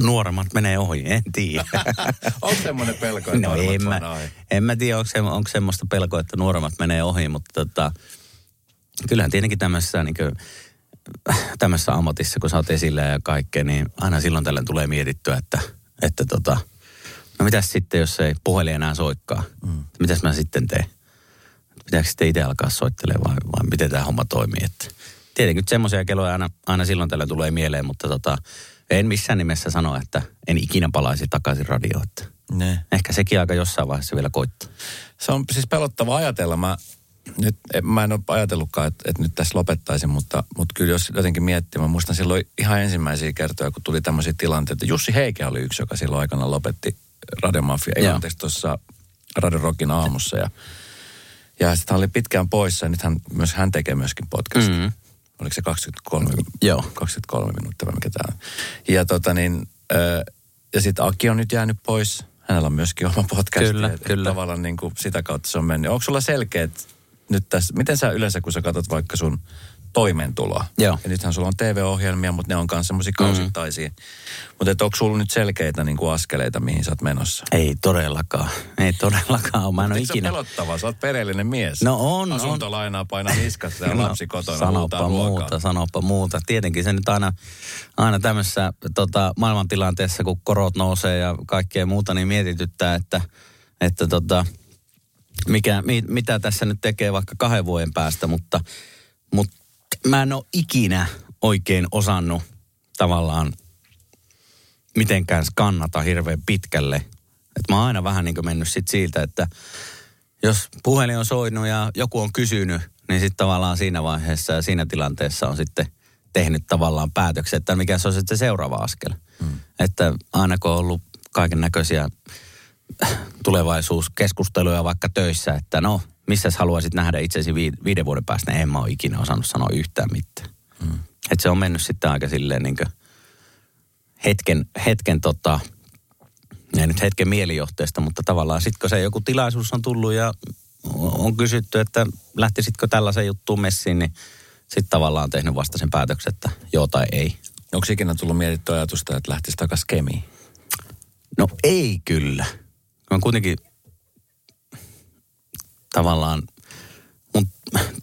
nuoremmat menee ohi, en tiedä. [LAUGHS] Onko semmoinen pelko, että No en mä, ohi? en mä tiedä, onko, se, onko semmoista pelkoa, että nuoremmat menee ohi, mutta tota, kyllähän tietenkin tämmöisessä, niin kuin, tämmöisessä ammatissa, kun sä oot esillä ja kaikkea, niin aina silloin tällöin tulee mietittyä, että, että tota, no mitäs sitten, jos ei puhelin enää soikkaa? Mm. Mitäs mä sitten teen? Pitääkö sitten itse alkaa soittelemaan vai, vai miten tämä homma toimii? Että tietenkin semmoisia kelloja aina, aina silloin tällöin tulee mieleen, mutta tota, en missään nimessä sano, että en ikinä palaisi takaisin radioon. Ne. Ehkä sekin aika jossain vaiheessa vielä koittaa. Se on siis pelottava ajatella. Mä, nyt, mä en ole ajatellutkaan, että, että nyt tässä lopettaisin, mutta, mutta kyllä jos jotenkin miettii, mä muistan silloin ihan ensimmäisiä kertoja, kun tuli tämmöisiä tilanteita. Jussi Heike oli yksi, joka silloin aikana lopetti Radiomafia, ei anteeksi tuossa Radio Rockin aamussa. Ja, ja sitten hän oli pitkään poissa ja nyt hän, myös, hän tekee myöskin podcastia. Mm. Oliko se 23, Joo. 23 minuuttia vai mikä tämä on. Ja tota niin, ja sitten Aki on nyt jäänyt pois. Hänellä on myöskin oma podcast. Kyllä, et, et kyllä. Tavallaan niin kuin sitä kautta se on mennyt. Onko sulla selkeät nyt tässä, miten sä yleensä kun sä katsot vaikka sun toimeentuloa. Joo. Ja nythän sulla on TV-ohjelmia, mutta ne on myös semmoisia kausittaisia. Mutta et onko sulla nyt selkeitä niin kuin askeleita, mihin sä oot menossa? Ei todellakaan. Ei todellakaan. Mä en ole Eikö se ikinä. pelottavaa? Sä oot perheellinen mies. No on, on. Asuntolainaa painaa niskassa [LAUGHS] ja lapsi kotona ruokaa. muuta, sanopa muuta. Tietenkin se nyt aina, aina tämmöisessä tota, maailmantilanteessa, kun korot nousee ja kaikkea muuta, niin mietityttää, että, että tota, mikä, mi, mitä tässä nyt tekee vaikka kahden vuoden päästä, mutta, mutta mä en ole ikinä oikein osannut tavallaan mitenkään skannata hirveän pitkälle. Et mä oon aina vähän niin kuin mennyt sit siitä, että jos puhelin on soinut ja joku on kysynyt, niin sitten tavallaan siinä vaiheessa ja siinä tilanteessa on sitten tehnyt tavallaan päätöksen, että mikä se on sitten se seuraava askel. Mm. Että aina kun on ollut kaiken näköisiä tulevaisuuskeskusteluja vaikka töissä, että no, missä haluaisit nähdä itsesi vi- viiden vuoden päästä, niin en mä ole ikinä osannut sanoa yhtään mitään. Mm. Että se on mennyt sitten aika silleen niin hetken, hetken tota, ei nyt hetken mielijohteesta, mutta tavallaan sitten kun se joku tilaisuus on tullut ja on kysytty, että lähtisitkö tällaisen juttuun messiin, niin sitten tavallaan on tehnyt vasta sen päätöksen, että joo tai ei. Onko ikinä tullut mietittyä ajatusta, että lähtisi takaisin kemiin? No ei kyllä. Mä kuitenkin tavallaan, mun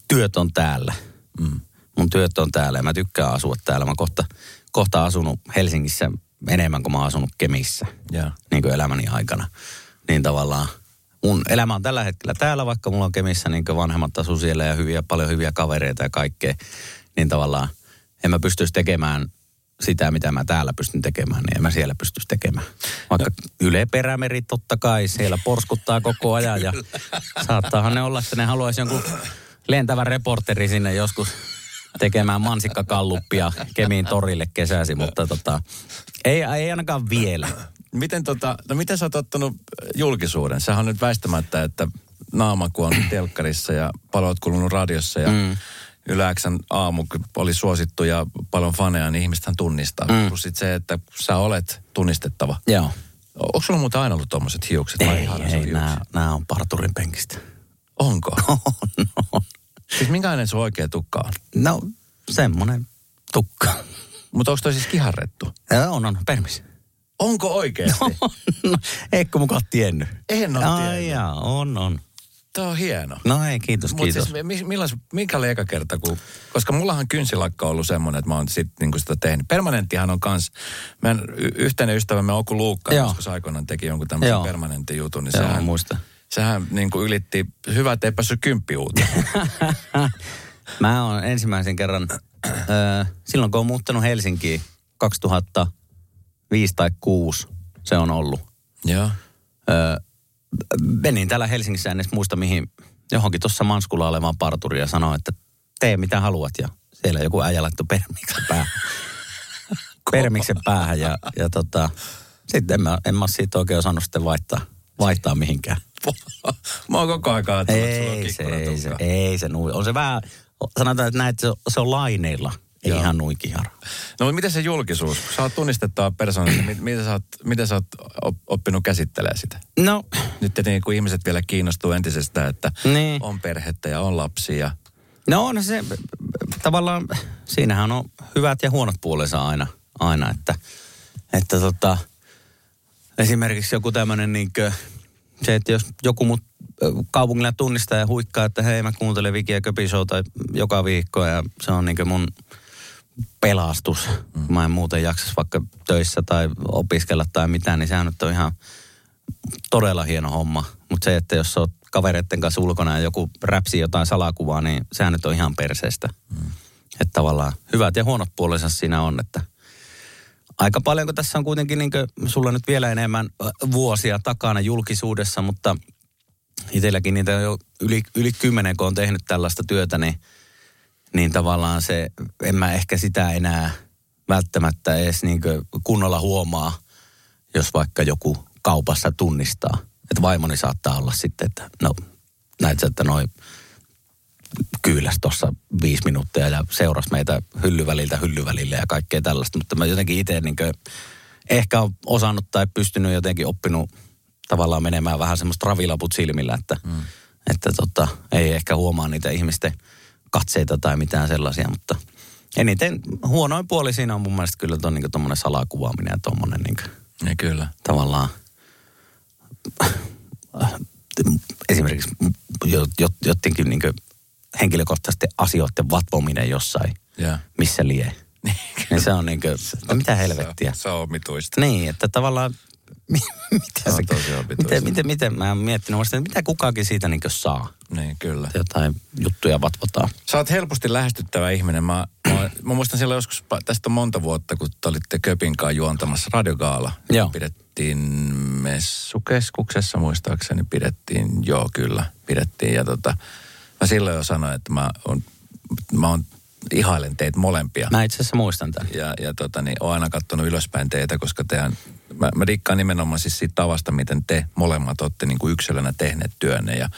työt on täällä. Mm. Mun työt on täällä ja mä tykkään asua täällä. Mä kohta, kohta asunut Helsingissä enemmän kuin mä oon asunut Kemissä. Joo. niin kuin elämäni aikana. Niin tavallaan mun elämä on tällä hetkellä täällä, vaikka mulla on Kemissä niin kuin vanhemmat asuu siellä ja hyviä, paljon hyviä kavereita ja kaikkea. Niin tavallaan en mä pystyisi tekemään sitä, mitä mä täällä pystyn tekemään, niin en mä siellä pystyisi tekemään. Vaikka no. Yle Perämeri totta kai, siellä porskuttaa koko [LAUGHS] ajan ja saattaahan ne olla, että ne haluaisi jonkun lentävän reporteri sinne joskus tekemään mansikkakalluppia Kemiin torille kesäsi, mutta tota, ei, ei ainakaan vielä. Miten, tota, no miten sä oot ottanut julkisuuden? Sähän on nyt väistämättä, että naama kun on telkkarissa ja paljon oot kuulunut radiossa ja mm. Xn aamu kun oli suosittu ja paljon faneja, niin ihmistähän tunnistaa. Mm. Plus sit se, että sä olet tunnistettava. Joo. Onko sulla muuten aina ollut tommoset hiukset? Ei, ei, hiukset? nämä, nämä on parturin penkistä. Onko? [LAUGHS] On, on. Siis minkälainen sun oikea tukka on? No, semmoinen tukka. Mutta onko toi siis kiharrettu? Ja on, on, permis. Onko oikeasti? [LAUGHS] no, eikö mukaan tiennyt? En oo Ai tiennyt. jaa, on, on. Tämä on hieno. No ei, kiitos, Mutta kiitos. siis mi- mikä oli eka kerta, kun, koska mullahan kynsilakka on ollut semmoinen, että mä oon sit niinku sitä tehnyt. Permanenttihan on kans, meidän y- yhteinen ystävämme Oku Luukka, Joo. joskus aikoinaan teki jonkun tämmöisen Joo. permanentin jutun, niin Joo, sehän, muistan. sehän niinku ylitti, hyvä, että ei päässyt kymppiuuteen. [LAUGHS] Mä oon ensimmäisen kerran, äh, silloin kun on muuttanut Helsinkiin 2005 tai 2006, se on ollut. Joo. Öö, menin täällä Helsingissä, en edes muista mihin, johonkin tuossa Manskulla olevaan parturiin ja sanoin, että tee mitä haluat. Ja siellä joku äijä laittoi permiksi päähän. [LAUGHS] permiksen päähän ja, ja tota, sitten en mä, en mä siitä oikein osannut sitten vaihtaa, vaihtaa mihinkään. [LAUGHS] Mä oon koko aika ajatellut, että Ei se, ei se, ei se. On se vähän, sanotaan, että näet, se on, se on laineilla, ei Joo. ihan nuikihara. No mutta miten se julkisuus? Sä oot tunnistettava persoona, niin mit- miten sä oot, miten sä oot op- oppinut käsittelemään sitä? No, Nyt tietenkin kun ihmiset vielä kiinnostuu entisestään, että Niin. on perhettä ja on lapsia. no on se, tavallaan, siinähän on hyvät ja huonot puolensa aina, aina että, että tota, esimerkiksi joku tämmöinen niinkö, se, että jos joku mut kaupungilla tunnistaa ja huikkaa, että hei mä kuuntelen Viki ja Köpi joka viikko ja se on niinkö mun pelastus. Mm. Mä en muuten jaksas vaikka töissä tai opiskella tai mitään, niin sehän nyt on ihan todella hieno homma. Mutta se, että jos oot kavereiden kanssa ulkona ja joku räpsi jotain salakuvaa, niin sehän nyt on ihan perseestä. Mm. Että tavallaan hyvät ja huonot puolensa siinä on, että aika paljon, kun tässä on kuitenkin niin sulla nyt vielä enemmän vuosia takana julkisuudessa, mutta itselläkin niitä jo yli, yli kymmenen, kun on tehnyt tällaista työtä, niin, niin tavallaan se, en mä ehkä sitä enää välttämättä edes niin kunnolla huomaa, jos vaikka joku kaupassa tunnistaa. Että vaimoni saattaa olla sitten, että no näet sä, että noin kyyläs tuossa viisi minuuttia ja seurasi meitä hyllyväliltä hyllyvälille ja kaikkea tällaista. Mutta mä jotenkin itse niin ehkä on osannut tai pystynyt jotenkin oppinut tavallaan menemään vähän semmoista ravilaput silmillä, että, mm. että tota, ei ehkä huomaa niitä ihmisten katseita tai mitään sellaisia, mutta eniten huonoin puoli siinä on mun mielestä kyllä tuon niin tuommoinen salakuvaaminen ja tuommoinen niin Niin kyllä. tavallaan esimerkiksi jo- jo- jottenkin niin henkilökohtaisesti asioiden vatvominen jossain, Joo. missä lie. niin se on niin kuin, mitä helvettiä. Se on omituista. Niin, että tavallaan, mitä Se miten, miten, miten, mä oon miettinyt, että mitä kukakin siitä niin saa. Niin, kyllä. Jotain juttuja vatvotaan. Sä oot helposti lähestyttävä ihminen. Mä, mä, mä muistan silloin joskus, tästä on monta vuotta, kun te olitte Köpin kanssa juontamassa radiogaala. Joo. Pidettiin messukeskuksessa muistaakseni, pidettiin, joo kyllä, pidettiin. Ja tota, mä silloin jo sanoin, että mä, on, mä on, ihailen teitä molempia. Mä itse asiassa muistan tämän. Ja, ja tota, niin, oon aina katsonut ylöspäin teitä, koska teidän, mä, mä dikkaan nimenomaan siis siitä tavasta, miten te molemmat olette niin kuin yksilönä tehneet työnne. Ja,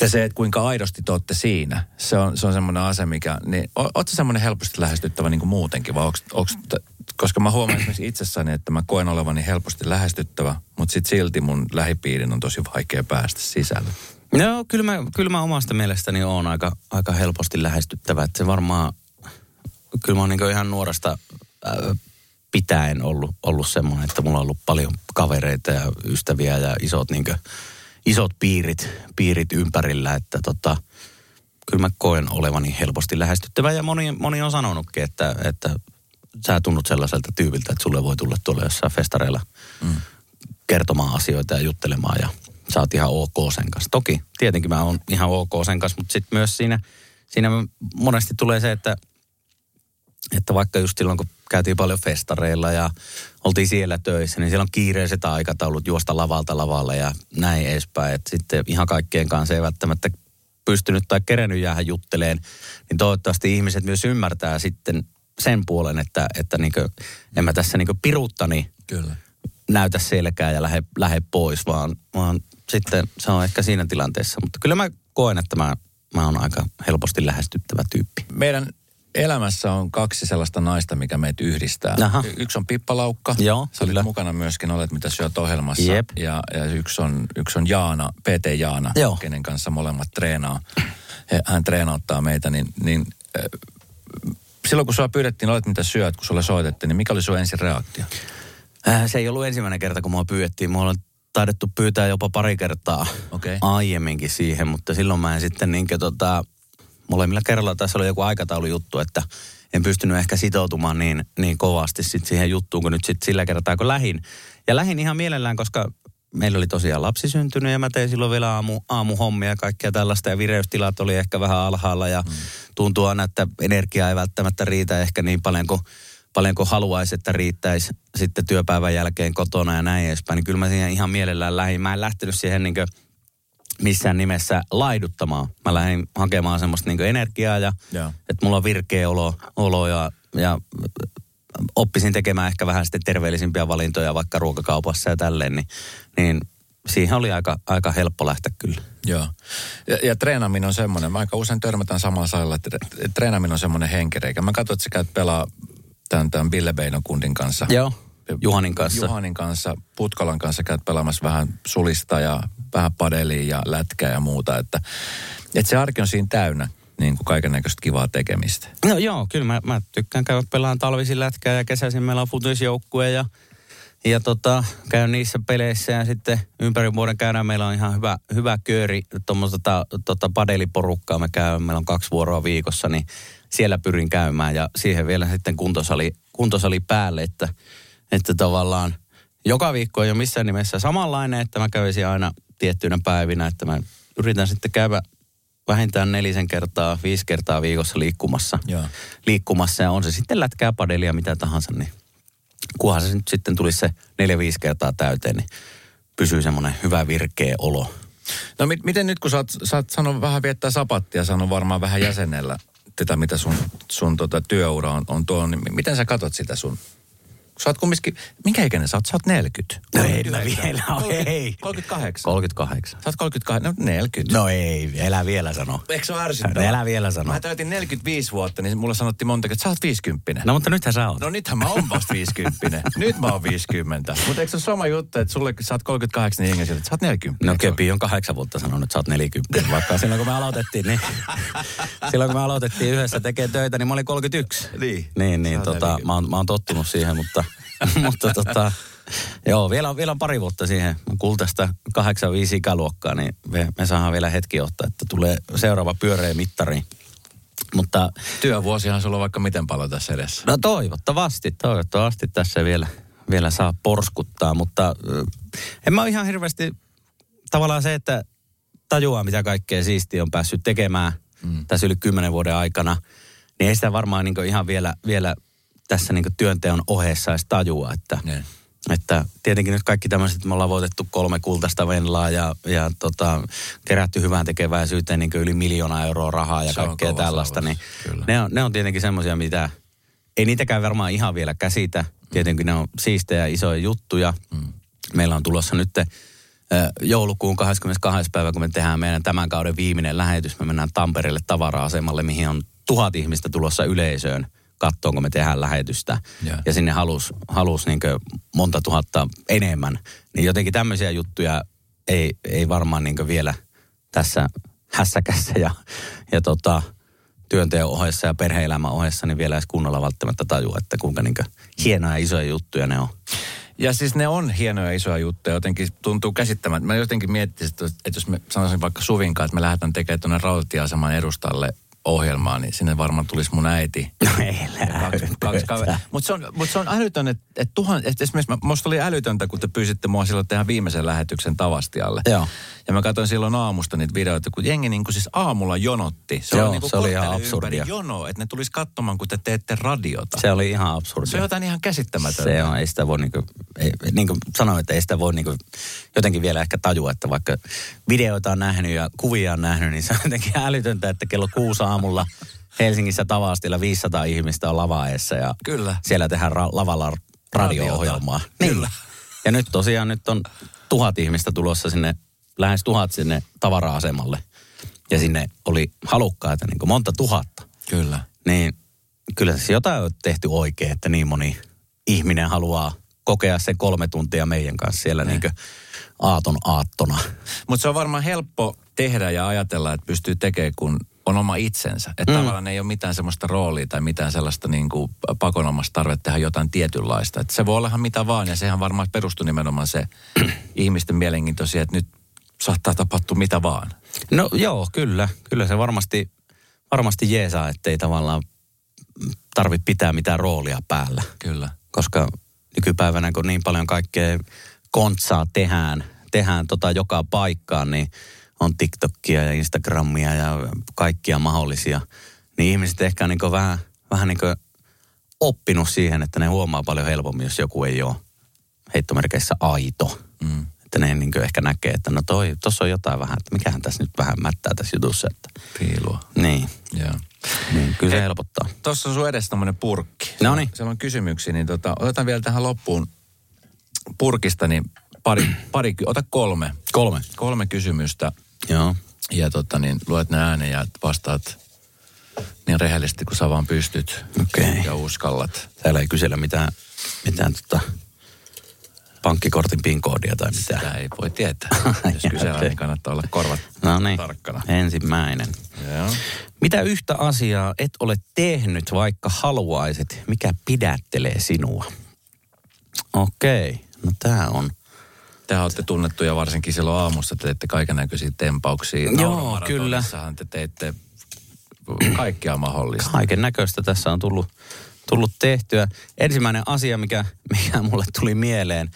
ja se, että kuinka aidosti te olette siinä, se on, se on semmoinen asia, mikä, niin ootko semmoinen helposti lähestyttävä niin kuin muutenkin, vai onks, onks, koska mä huomaan esimerkiksi itsessäni, että mä koen olevani helposti lähestyttävä, mutta sit silti mun lähipiirin on tosi vaikea päästä sisälle. No, kyllä mä, kyllä mä omasta mielestäni oon aika, aika helposti lähestyttävä. Että se varmaan, kyllä mä oon niin ihan nuoresta äh, pitäen ollut, ollut semmoinen, että mulla on ollut paljon kavereita ja ystäviä ja isot, niin isot piirit, piirit ympärillä, että tota, kyllä mä koen olevani helposti lähestyttävä. Ja moni, moni on sanonutkin, että, että sä tunnut sellaiselta tyypiltä, että sulle voi tulla tuolla jossain festareilla mm. kertomaan asioita ja juttelemaan ja sä oot ihan ok sen kanssa. Toki, tietenkin mä oon ihan ok sen kanssa, mutta sitten myös siinä, siinä monesti tulee se, että, että vaikka just silloin, kun käytiin paljon festareilla ja oltiin siellä töissä, niin siellä on kiireiset aikataulut juosta lavalta lavalle ja näin edespäin. Että sitten ihan kaikkien kanssa ei välttämättä pystynyt tai kerennyt jäädä jutteleen, niin toivottavasti ihmiset myös ymmärtää sitten sen puolen, että, että niinkö, en mä tässä niinkö piruuttani Kyllä. näytä selkää ja lähde, lähde pois, vaan, vaan sitten se on ehkä siinä tilanteessa. Mutta kyllä mä koen, että mä, mä oon aika helposti lähestyttävä tyyppi. Meidän elämässä on kaksi sellaista naista, mikä meitä yhdistää. Aha. Yksi on Pippa Laukka. Joo, Sä olit kyllä. mukana myöskin, olet mitä syöt ohjelmassa. Jep. Ja, ja yksi, on, yksi on Jaana, PT Jaana, Joo. kenen kanssa molemmat treenaa. Hän treenauttaa meitä, niin, niin äh, silloin kun sua pyydettiin, olet mitä syöt, kun sulle soitettiin, niin mikä oli sun ensin reaktio? Äh, se ei ollut ensimmäinen kerta, kun mua pyydettiin. Mua on taidettu pyytää jopa pari kertaa Okei. aiemminkin siihen, mutta silloin mä en sitten niinkö tota, molemmilla kerralla tässä oli joku aikataulujuttu, että en pystynyt ehkä sitoutumaan niin, niin kovasti sit siihen juttuun, kun nyt sit sillä kertaa, kun lähin. Ja lähin ihan mielellään, koska meillä oli tosiaan lapsi syntynyt ja mä tein silloin vielä aamu, aamuhommia ja kaikkea tällaista ja vireystilat oli ehkä vähän alhaalla ja mm. tuntuu aina, että energia ei välttämättä riitä ehkä niin paljon kuin, paljon kuin haluaisi, että riittäisi sitten työpäivän jälkeen kotona ja näin edespäin. Niin kyllä mä siihen ihan mielellään lähdin. Mä en lähtenyt siihen niin missään nimessä laiduttamaan. Mä lähdin hakemaan semmoista niin energiaa ja Joo. että mulla on virkeä olo, olo ja, ja oppisin tekemään ehkä vähän sitten terveellisimpiä valintoja vaikka ruokakaupassa ja tälleen, niin, niin siihen oli aika, aika helppo lähteä kyllä. Joo. Ja, ja treenaaminen on semmoinen, mä aika usein törmätään samalla salilla, että tre- treenaaminen on semmoinen henkireikä. Mä katsoin, että sä käyt pelaa tämän, tämän Bille Beinon kundin kanssa. Joo, Juhanin kanssa. Juhanin kanssa, Putkalan kanssa käyt pelaamassa vähän sulista ja vähän padelia ja lätkää ja muuta. Että, että se arki on siinä täynnä niin kuin kaiken näköistä kivaa tekemistä. No joo, kyllä mä, mä tykkään käydä pelaan talvisin lätkää ja kesäisin meillä on futisjoukkue ja, ja tota, käyn niissä peleissä ja sitten ympäri vuoden käydään. Meillä on ihan hyvä, hyvä kööri tuommoista tota, tota padeliporukkaa. Me käy, meillä on kaksi vuoroa viikossa, niin siellä pyrin käymään ja siihen vielä sitten kuntosali, kuntosali päälle, että, että tavallaan joka viikko ei ole missään nimessä samanlainen, että mä kävisin aina tiettynä päivinä, että mä yritän sitten käydä vähintään nelisen kertaa, viisi kertaa viikossa liikkumassa. Joo. liikkumassa ja on se sitten lätkää, padelia, mitä tahansa, niin kunhan se nyt sitten tulisi se neljä-viisi kertaa täyteen, niin pysyy semmoinen hyvä virkeä olo. No mit, miten nyt, kun sä oot, sä oot sanonut vähän viettää sapattia, sanonut varmaan vähän jäsenellä tätä, mitä sun, sun tota, työura on, on tuo, niin miten sä katot sitä sun Sä oot kumminkin, minkä ikäinen sä oot? Sä oot 40. No ei mä vielä ole, ei. 38. 38. Sä oot 38, no 40. No ei, elä vielä sano. Eikö se ole No, elä vielä sano. Mä täytin 45 vuotta, niin mulle sanottiin monta, että sä oot 50. No mutta nythän sä oot. No nythän mä oon vasta 50. [LAUGHS] Nyt mä oon 50. Mutta eikö se ole sama juttu, että sulle, sä oot 38, niin jengi että sä oot 40. No? Köpi on kahdeksan vuotta sanonut, että sä oot 40. Vaikka silloin kun me aloitettiin, niin [LAUGHS] silloin kun me aloitettiin yhdessä tekemään töitä, niin mä olin 31. Niin. Niin, niin tota, 40. mä, oon, mä oon tottunut siihen, mutta, [LAUGHS] mutta tota, joo, vielä on, vielä on pari vuotta siihen. Kultaista 85 ikäluokkaa, niin me, me saadaan vielä hetki ottaa, että tulee seuraava pyöreä mittari. Mutta Työvuosihan sulla on vaikka miten paljon tässä edessä. No toivottavasti, toivottavasti tässä vielä, vielä saa porskuttaa, mutta en mä ole ihan hirveästi tavallaan se, että tajuaa mitä kaikkea siistiä on päässyt tekemään mm. tässä yli kymmenen vuoden aikana, niin ei sitä varmaan niin ihan vielä, vielä tässä niin työnteon ohessa edes tajua, että, että tietenkin nyt kaikki tämmöiset, että me ollaan voitettu kolme kultaista venlaa ja, ja tota, kerätty hyvään tekeväisyyteen niin yli miljoona euroa rahaa ja Se kaikkea tällaista, niin kyllä. ne on, ne on tietenkin semmoisia, mitä ei niitäkään varmaan ihan vielä käsitä. Tietenkin ne on siistejä isoja juttuja. Mm. Meillä on tulossa nyt joulukuun 22. päivä, kun me tehdään meidän tämän kauden viimeinen lähetys. Me mennään Tampereelle tavara-asemalle, mihin on tuhat ihmistä tulossa yleisöön katsoon, kun me tehdään lähetystä. Joo. Ja sinne halus, halus niin monta tuhatta enemmän. Niin jotenkin tämmöisiä juttuja ei, ei varmaan niin vielä tässä hässäkässä ja, ja tota, työnteon ohessa ja perhe-elämän ohessa, niin vielä edes kunnolla välttämättä tajua, että kuinka niin hienoja ja isoja juttuja ne on. Ja siis ne on hienoja isoja juttuja, jotenkin tuntuu käsittämättä. Mä jotenkin miettisin, että että jos me sanoisin vaikka Suvinkaan, että me lähdetään tekemään tuonne rautatieaseman edustalle ohjelmaa, niin sinne varmaan tulisi mun äiti. [LAUGHS] No ei Kaksi, kaksi kaveria. Mutta se, on, mut se on älytön, että et tuhan, et esimerkiksi musta oli älytöntä, kun te pyysitte mua silloin tehdä viimeisen lähetyksen Tavastialle. Joo. Ja mä katsoin silloin aamusta niitä videoita, kun jengi niin kuin siis aamulla jonotti. Se Joo, oli, niin kuin se oli ihan absurdia. jono, että ne tulisi katsomaan, kun te teette radiota. Se oli ihan absurdia. Se on jotain ihan käsittämätöntä. Se on, ei sitä voi niinku, ei, niin kuin sanoin, että ei sitä voi niinku jotenkin vielä ehkä tajua, että vaikka videoita on nähnyt ja kuvia on nähnyt, niin se on jotenkin älytöntä, että kello kuusi aamulla Helsingissä Tavastilla 500 ihmistä on lavaeessa ja Kyllä. siellä tehdään ra- lavalla radio-ohjelmaa. Niin. Kyllä. Ja nyt tosiaan nyt on tuhat ihmistä tulossa sinne, lähes tuhat sinne tavara-asemalle. Ja sinne oli halukkaita niin kuin monta tuhatta. Kyllä. Niin kyllä se jotain on tehty oikein, että niin moni ihminen haluaa kokea sen kolme tuntia meidän kanssa siellä niin kuin aaton aattona. Mutta se on varmaan helppo tehdä ja ajatella, että pystyy tekemään, kun on oma itsensä. Että mm. tavallaan ei ole mitään semmoista roolia tai mitään sellaista niin kuin pakonomasta tarvetta tehdä jotain tietynlaista. Että se voi olla mitä vaan ja sehän varmaan perustuu nimenomaan se [CLEARS THROAT] ihmisten mielenkiinto siihen, että nyt saattaa tapahtua mitä vaan. No joo, kyllä. Kyllä se varmasti, varmasti jeesaa, ettei tavallaan tarvitse pitää mitään roolia päällä. Kyllä. Koska nykypäivänä, kun niin paljon kaikkea kontsaa tehdään, tehdään tota joka paikkaan, niin on TikTokia ja Instagramia ja kaikkia mahdollisia. Niin ihmiset ehkä on niin vähän, vähän niin oppinut siihen, että ne huomaa paljon helpommin, jos joku ei ole heittomerkeissä aito. Mm. Että ne niin ehkä näkee, että no toi, tossa on jotain vähän, että mikähän tässä nyt vähän mättää tässä jutussa. Että, Piilua. niin, Joo. niin, kyllä se Hei. helpottaa. Tuossa on sun edessä tämmöinen purkki. Noniin. Siellä on kysymyksiä, niin tota, otetaan vielä tähän loppuun purkista, niin pari, pari ota kolme. Kolme. Kolme kysymystä Joo. ja tota, niin luet ne ääneen ja vastaat niin rehellisesti kuin sä vaan pystyt Okei. ja uskallat. Täällä ei kysellä mitään, mitään tota, pankkikortin PIN-koodia tai mitään. Sitä ei voi tietää. [LAUGHS] Jos kysellään, niin kannattaa olla korvat No niin, tarkkana. ensimmäinen. Joo. Mitä yhtä asiaa et ole tehnyt, vaikka haluaisit? Mikä pidättelee sinua? Okei, no tää on. Te olette tunnettuja varsinkin silloin aamussa, te teette kaiken näköisiä tempauksia. Joo, Naurumaratonissahan te teette kaikkea mahdollista. Kaiken näköistä tässä on tullut, tullut tehtyä. Ensimmäinen asia, mikä, mikä mulle tuli mieleen,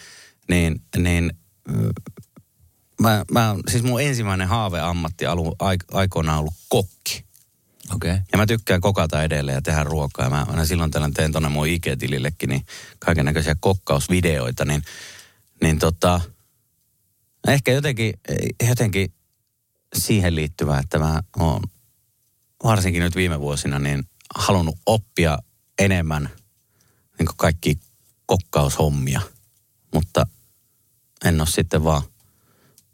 niin, niin mä, mä, siis mun ensimmäinen haaveammatti alu, aik, aikoinaan ollut kokki. Okei. Okay. Ja mä tykkään kokata edelleen ja tehdä ruokaa. Mä aina silloin tällöin teen tonne mun IG-tilillekin niin kaiken näköisiä kokkausvideoita, niin, niin tota, ehkä jotenkin, jotenkin siihen liittyvää, että mä oon varsinkin nyt viime vuosina niin halunnut oppia enemmän niin kaikki kokkaushommia, mutta en ole sitten vaan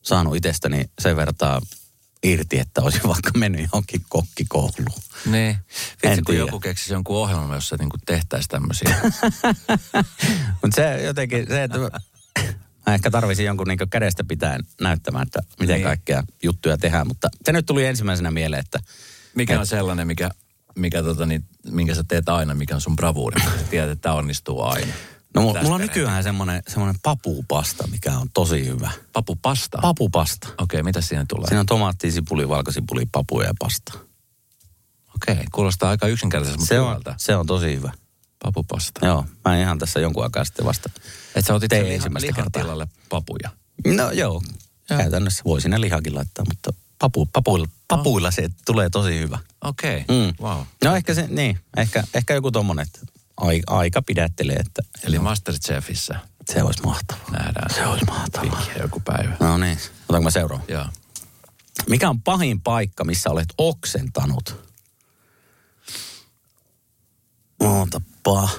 saanut itsestäni sen vertaa irti, että olisin vaikka mennyt johonkin kokkikouluun. Niin. Vitsi, kun tiedä. joku keksisi jonkun ohjelman, jossa niinku tehtäisiin tämmöisiä. [LAUGHS] Mutta se jotenkin, se, että mä, ehkä tarvisin jonkun niin kädestä pitäen näyttämään, että miten Niin. kaikkea juttuja tehdään. Mutta se nyt tuli ensimmäisenä mieleen, että Mikä on sellainen, mikä, mikä tota, niin, minkä sä teet aina, mikä on sun bravuuri? Tiedät, että tämä onnistuu aina. no mulla, mulla on nykyään semmoinen, semmoinen papupasta, mikä on tosi hyvä. Papupasta? Okei, Papupasta. okay, mitä siinä tulee? Siinä on tomaatti, sipuli, valkosipuli, papuja ja pasta. Okei, okay, kuulostaa aika yksinkertaiselta, mutta Se on, hyvältä. se on tosi hyvä. Papupasta. Joo, mä ihan tässä jonkun aikaa sitten vasta. Et sä otit Tein ensimmäistä kertaa. tilalle papuja. No joo, käytännössä voi sinne lihakin laittaa, mutta papu, papuilla, papuilla se tulee tosi hyvä. Okei, okay. Mm. wow. No ehkä se, niin, ehkä, ehkä joku tommonen, että ai, aika pidättelee, että Eli Masterchefissä se olisi mahtavaa. nähdään. Se olisi mahtavaa. Joku päivä. No niin, otanko mä seuraavan? Joo. Mikä on pahin paikka, missä olet oksentanut? Ootappa.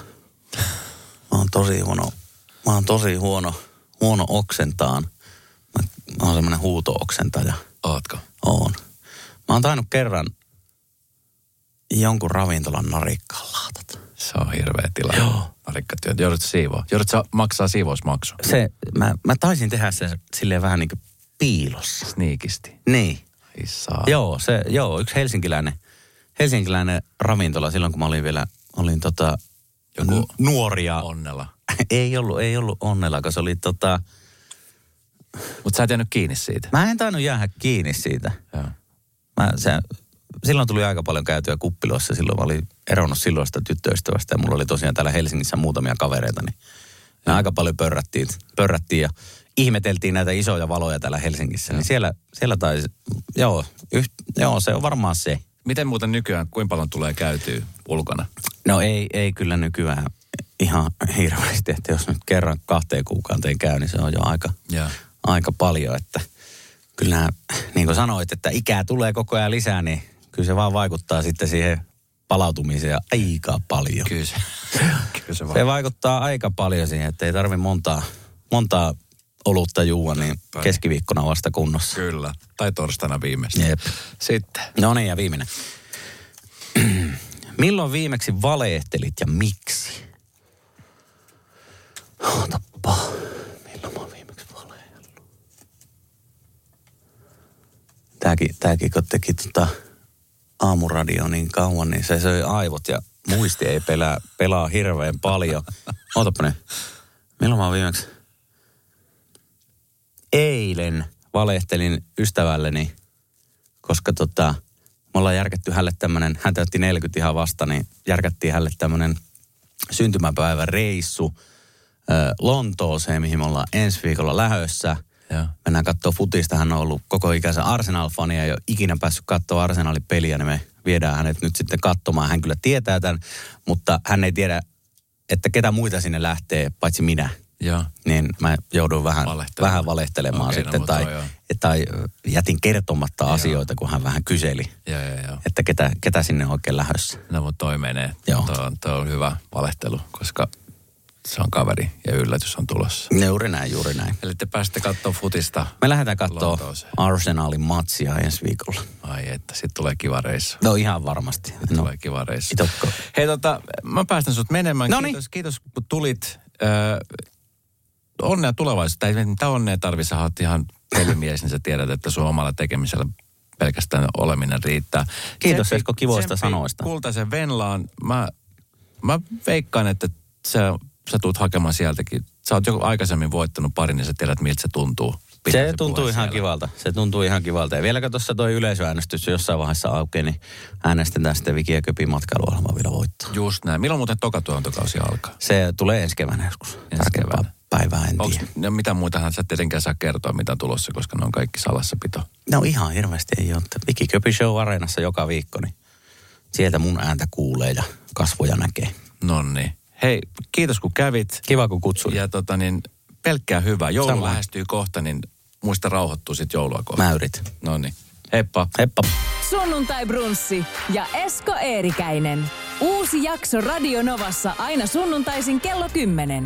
Mä oon tosi huono, mä oon tosi huono, huono oksentaan. Mä, mä oon semmonen huuto-oksentaja. Ootko? Oon. Mä oon tainnut kerran jonkun ravintolan narikkaan laatata. Se on hirveä tila. Joo. Narikkatyöt. Joudut siivoa. Joudut sä maksaa siivousmaksu. Se, mä, mä taisin tehdä sen silleen vähän niin kuin piilossa. Sniikisti. Niin. Ai saa. Joo, se, joo, yksi helsinkiläinen, helsinkiläinen ravintola silloin, kun mä olin vielä, olin tota, Joku nuoria. onnella. [LAUGHS] ei ollut, ei ollut onnella, kun se oli tota, Mutta sä et jäänyt kiinni siitä. mä en tainnut jäädä kiinni siitä. Joo. Mä, se, silloin tuli aika paljon käytyä kuppiloissa. Silloin mä olin eronnut silloista tyttöystävästä ja mulla oli tosiaan täällä Helsingissä muutamia kavereita. Niin me aika paljon pörrättiin, pörrättiin ja ihmeteltiin näitä isoja valoja täällä Helsingissä. Niin siellä, siellä taisi, joo, yht, joo, se on varmaan se. Miten muuten nykyään, kuinka paljon tulee käytyä ulkona? No ei, ei kyllä nykyään ihan hirveästi, että jos nyt kerran kahteen kuukauteen käy, niin se on jo aika, Joo. aika paljon, että kyllähän, niin kuin sanoit, että ikää tulee koko ajan lisää, niin kyllä se vaan vaikuttaa sitten siihen palautumiseen aika paljon. Kyllä se, [LAUGHS] kyllä se vaan. Se vaikuttaa aika paljon siihen, että ei tarvi montaa, montaa olutta juua, niin keskiviikkona vasta kunnossa. Kyllä. Tai torstaina viimeistä. Jep. Sitten. No niin, ja viimeinen. [CLEARS THROAT] Milloin viimeksi valehtelit ja miksi? Ootappa. Milloin mä oon viimeksi valehdellut? Tääkin, tääkin kun teki tota aamuradio niin kauan, niin se söi aivot ja muisti ei pelaa, pelaa hirveän paljon. [LAUGHS] Ootappa nyt. Milloin mä oon viimeksi? Eilen valehtelin ystävälleni koska tota, me ollaan järkätty hänelle tämmönen, hän täytti 40 ihan vasta, niin järkättiin hänelle tämmönen syntymäpäivän reissu ö, Lontooseen, mihin me ollaan ensi viikolla lähössä. Joo. Mennään katsoa futista. Hän on ollut koko ikänsä Arsenal-fani ja ei ole ikinä päässyt katsoa Arsenalin peliä, niin me viedään hänet nyt sitten katsomaan. Hän kyllä tietää tämän, mutta hän ei tiedä, että ketä muita sinne lähtee, paitsi minä. Joo. niin mä joudun vähän Valehtelemaan. vähän valehtelemaan Okei, no, sitten. mutta tai, toi tai jätin kertomatta Joo. asioita, kun hän vähän kyseli, Joo, joo, joo. että ketä, ketä sinne oikein lähdössä. No mutta toi menee. Joo. Toi on, toi on hyvä valehtelu, koska se on kaveri ja yllätys on tulossa. Juuri näin, juuri näin. Eli te pääsitte katsoa futista. Me lähdetään katsoa Lontooseen. Arsenalin matsia ensi viikolla. Ai että, sit tulee kiva reissu. No ihan varmasti. No, Tulee kiva reissu. Itokko. Hei tota, mä päästän sut menemään. Noniin. Kiitos, kiitos kun tulit. Öö, onnea tulevaisuutta. Ei mitä onnea tarvi, sä oot ihan pelimies, niin sä tiedät, että sun omalla tekemisellä pelkästään oleminen riittää. Kiitos, Tsemppi- Esko, kivoista tsemppi sanoista. Kultaisen Venlaan. Mä, mä veikkaan, että sä, sä tuut hakemaan sieltäkin. Sä oot jo aikaisemmin voittanut parin, niin sä tiedät, miltä se tuntuu. pitää Se tuntuu ihan siellä. kivalta. Se tuntuu ihan kivalta. Ja vieläkö tuossa toi yleisöäänestys jossain vaiheessa aukeaa, niin äänestetään sitten Viki ja Köpin matkailuohjelma vielä voittaa. Just näin. Milloin muuten toka tuotantokausi alkaa? Se tulee ensi keväänä joskus. Tarkempaa keväänä. Päivää en Onks, tiedä. ja mitä muitahan sä tietenkään saa kertoa, mitä on tulossa, koska ne on kaikki salassapito. No ihan hirveästi ei ole. Viki Köpi Show Areenassa joka viikko, niin sieltä mun ääntä kuulee ja kasvoja näkee. No niin. Hei, kiitos kun kävit. Kiva kun kutsuit. Ja tota niin, pelkkää hyvää. Joulu Samoin. lähestyy kohta, niin muista rauhoittua sit joulua kohta. Mä yritän. No niin. Heippa. Heippa. Sunnuntai Brunssi ja Esko Eerikäinen. Uusi jakso Radio Novassa aina sunnuntaisin kello 10.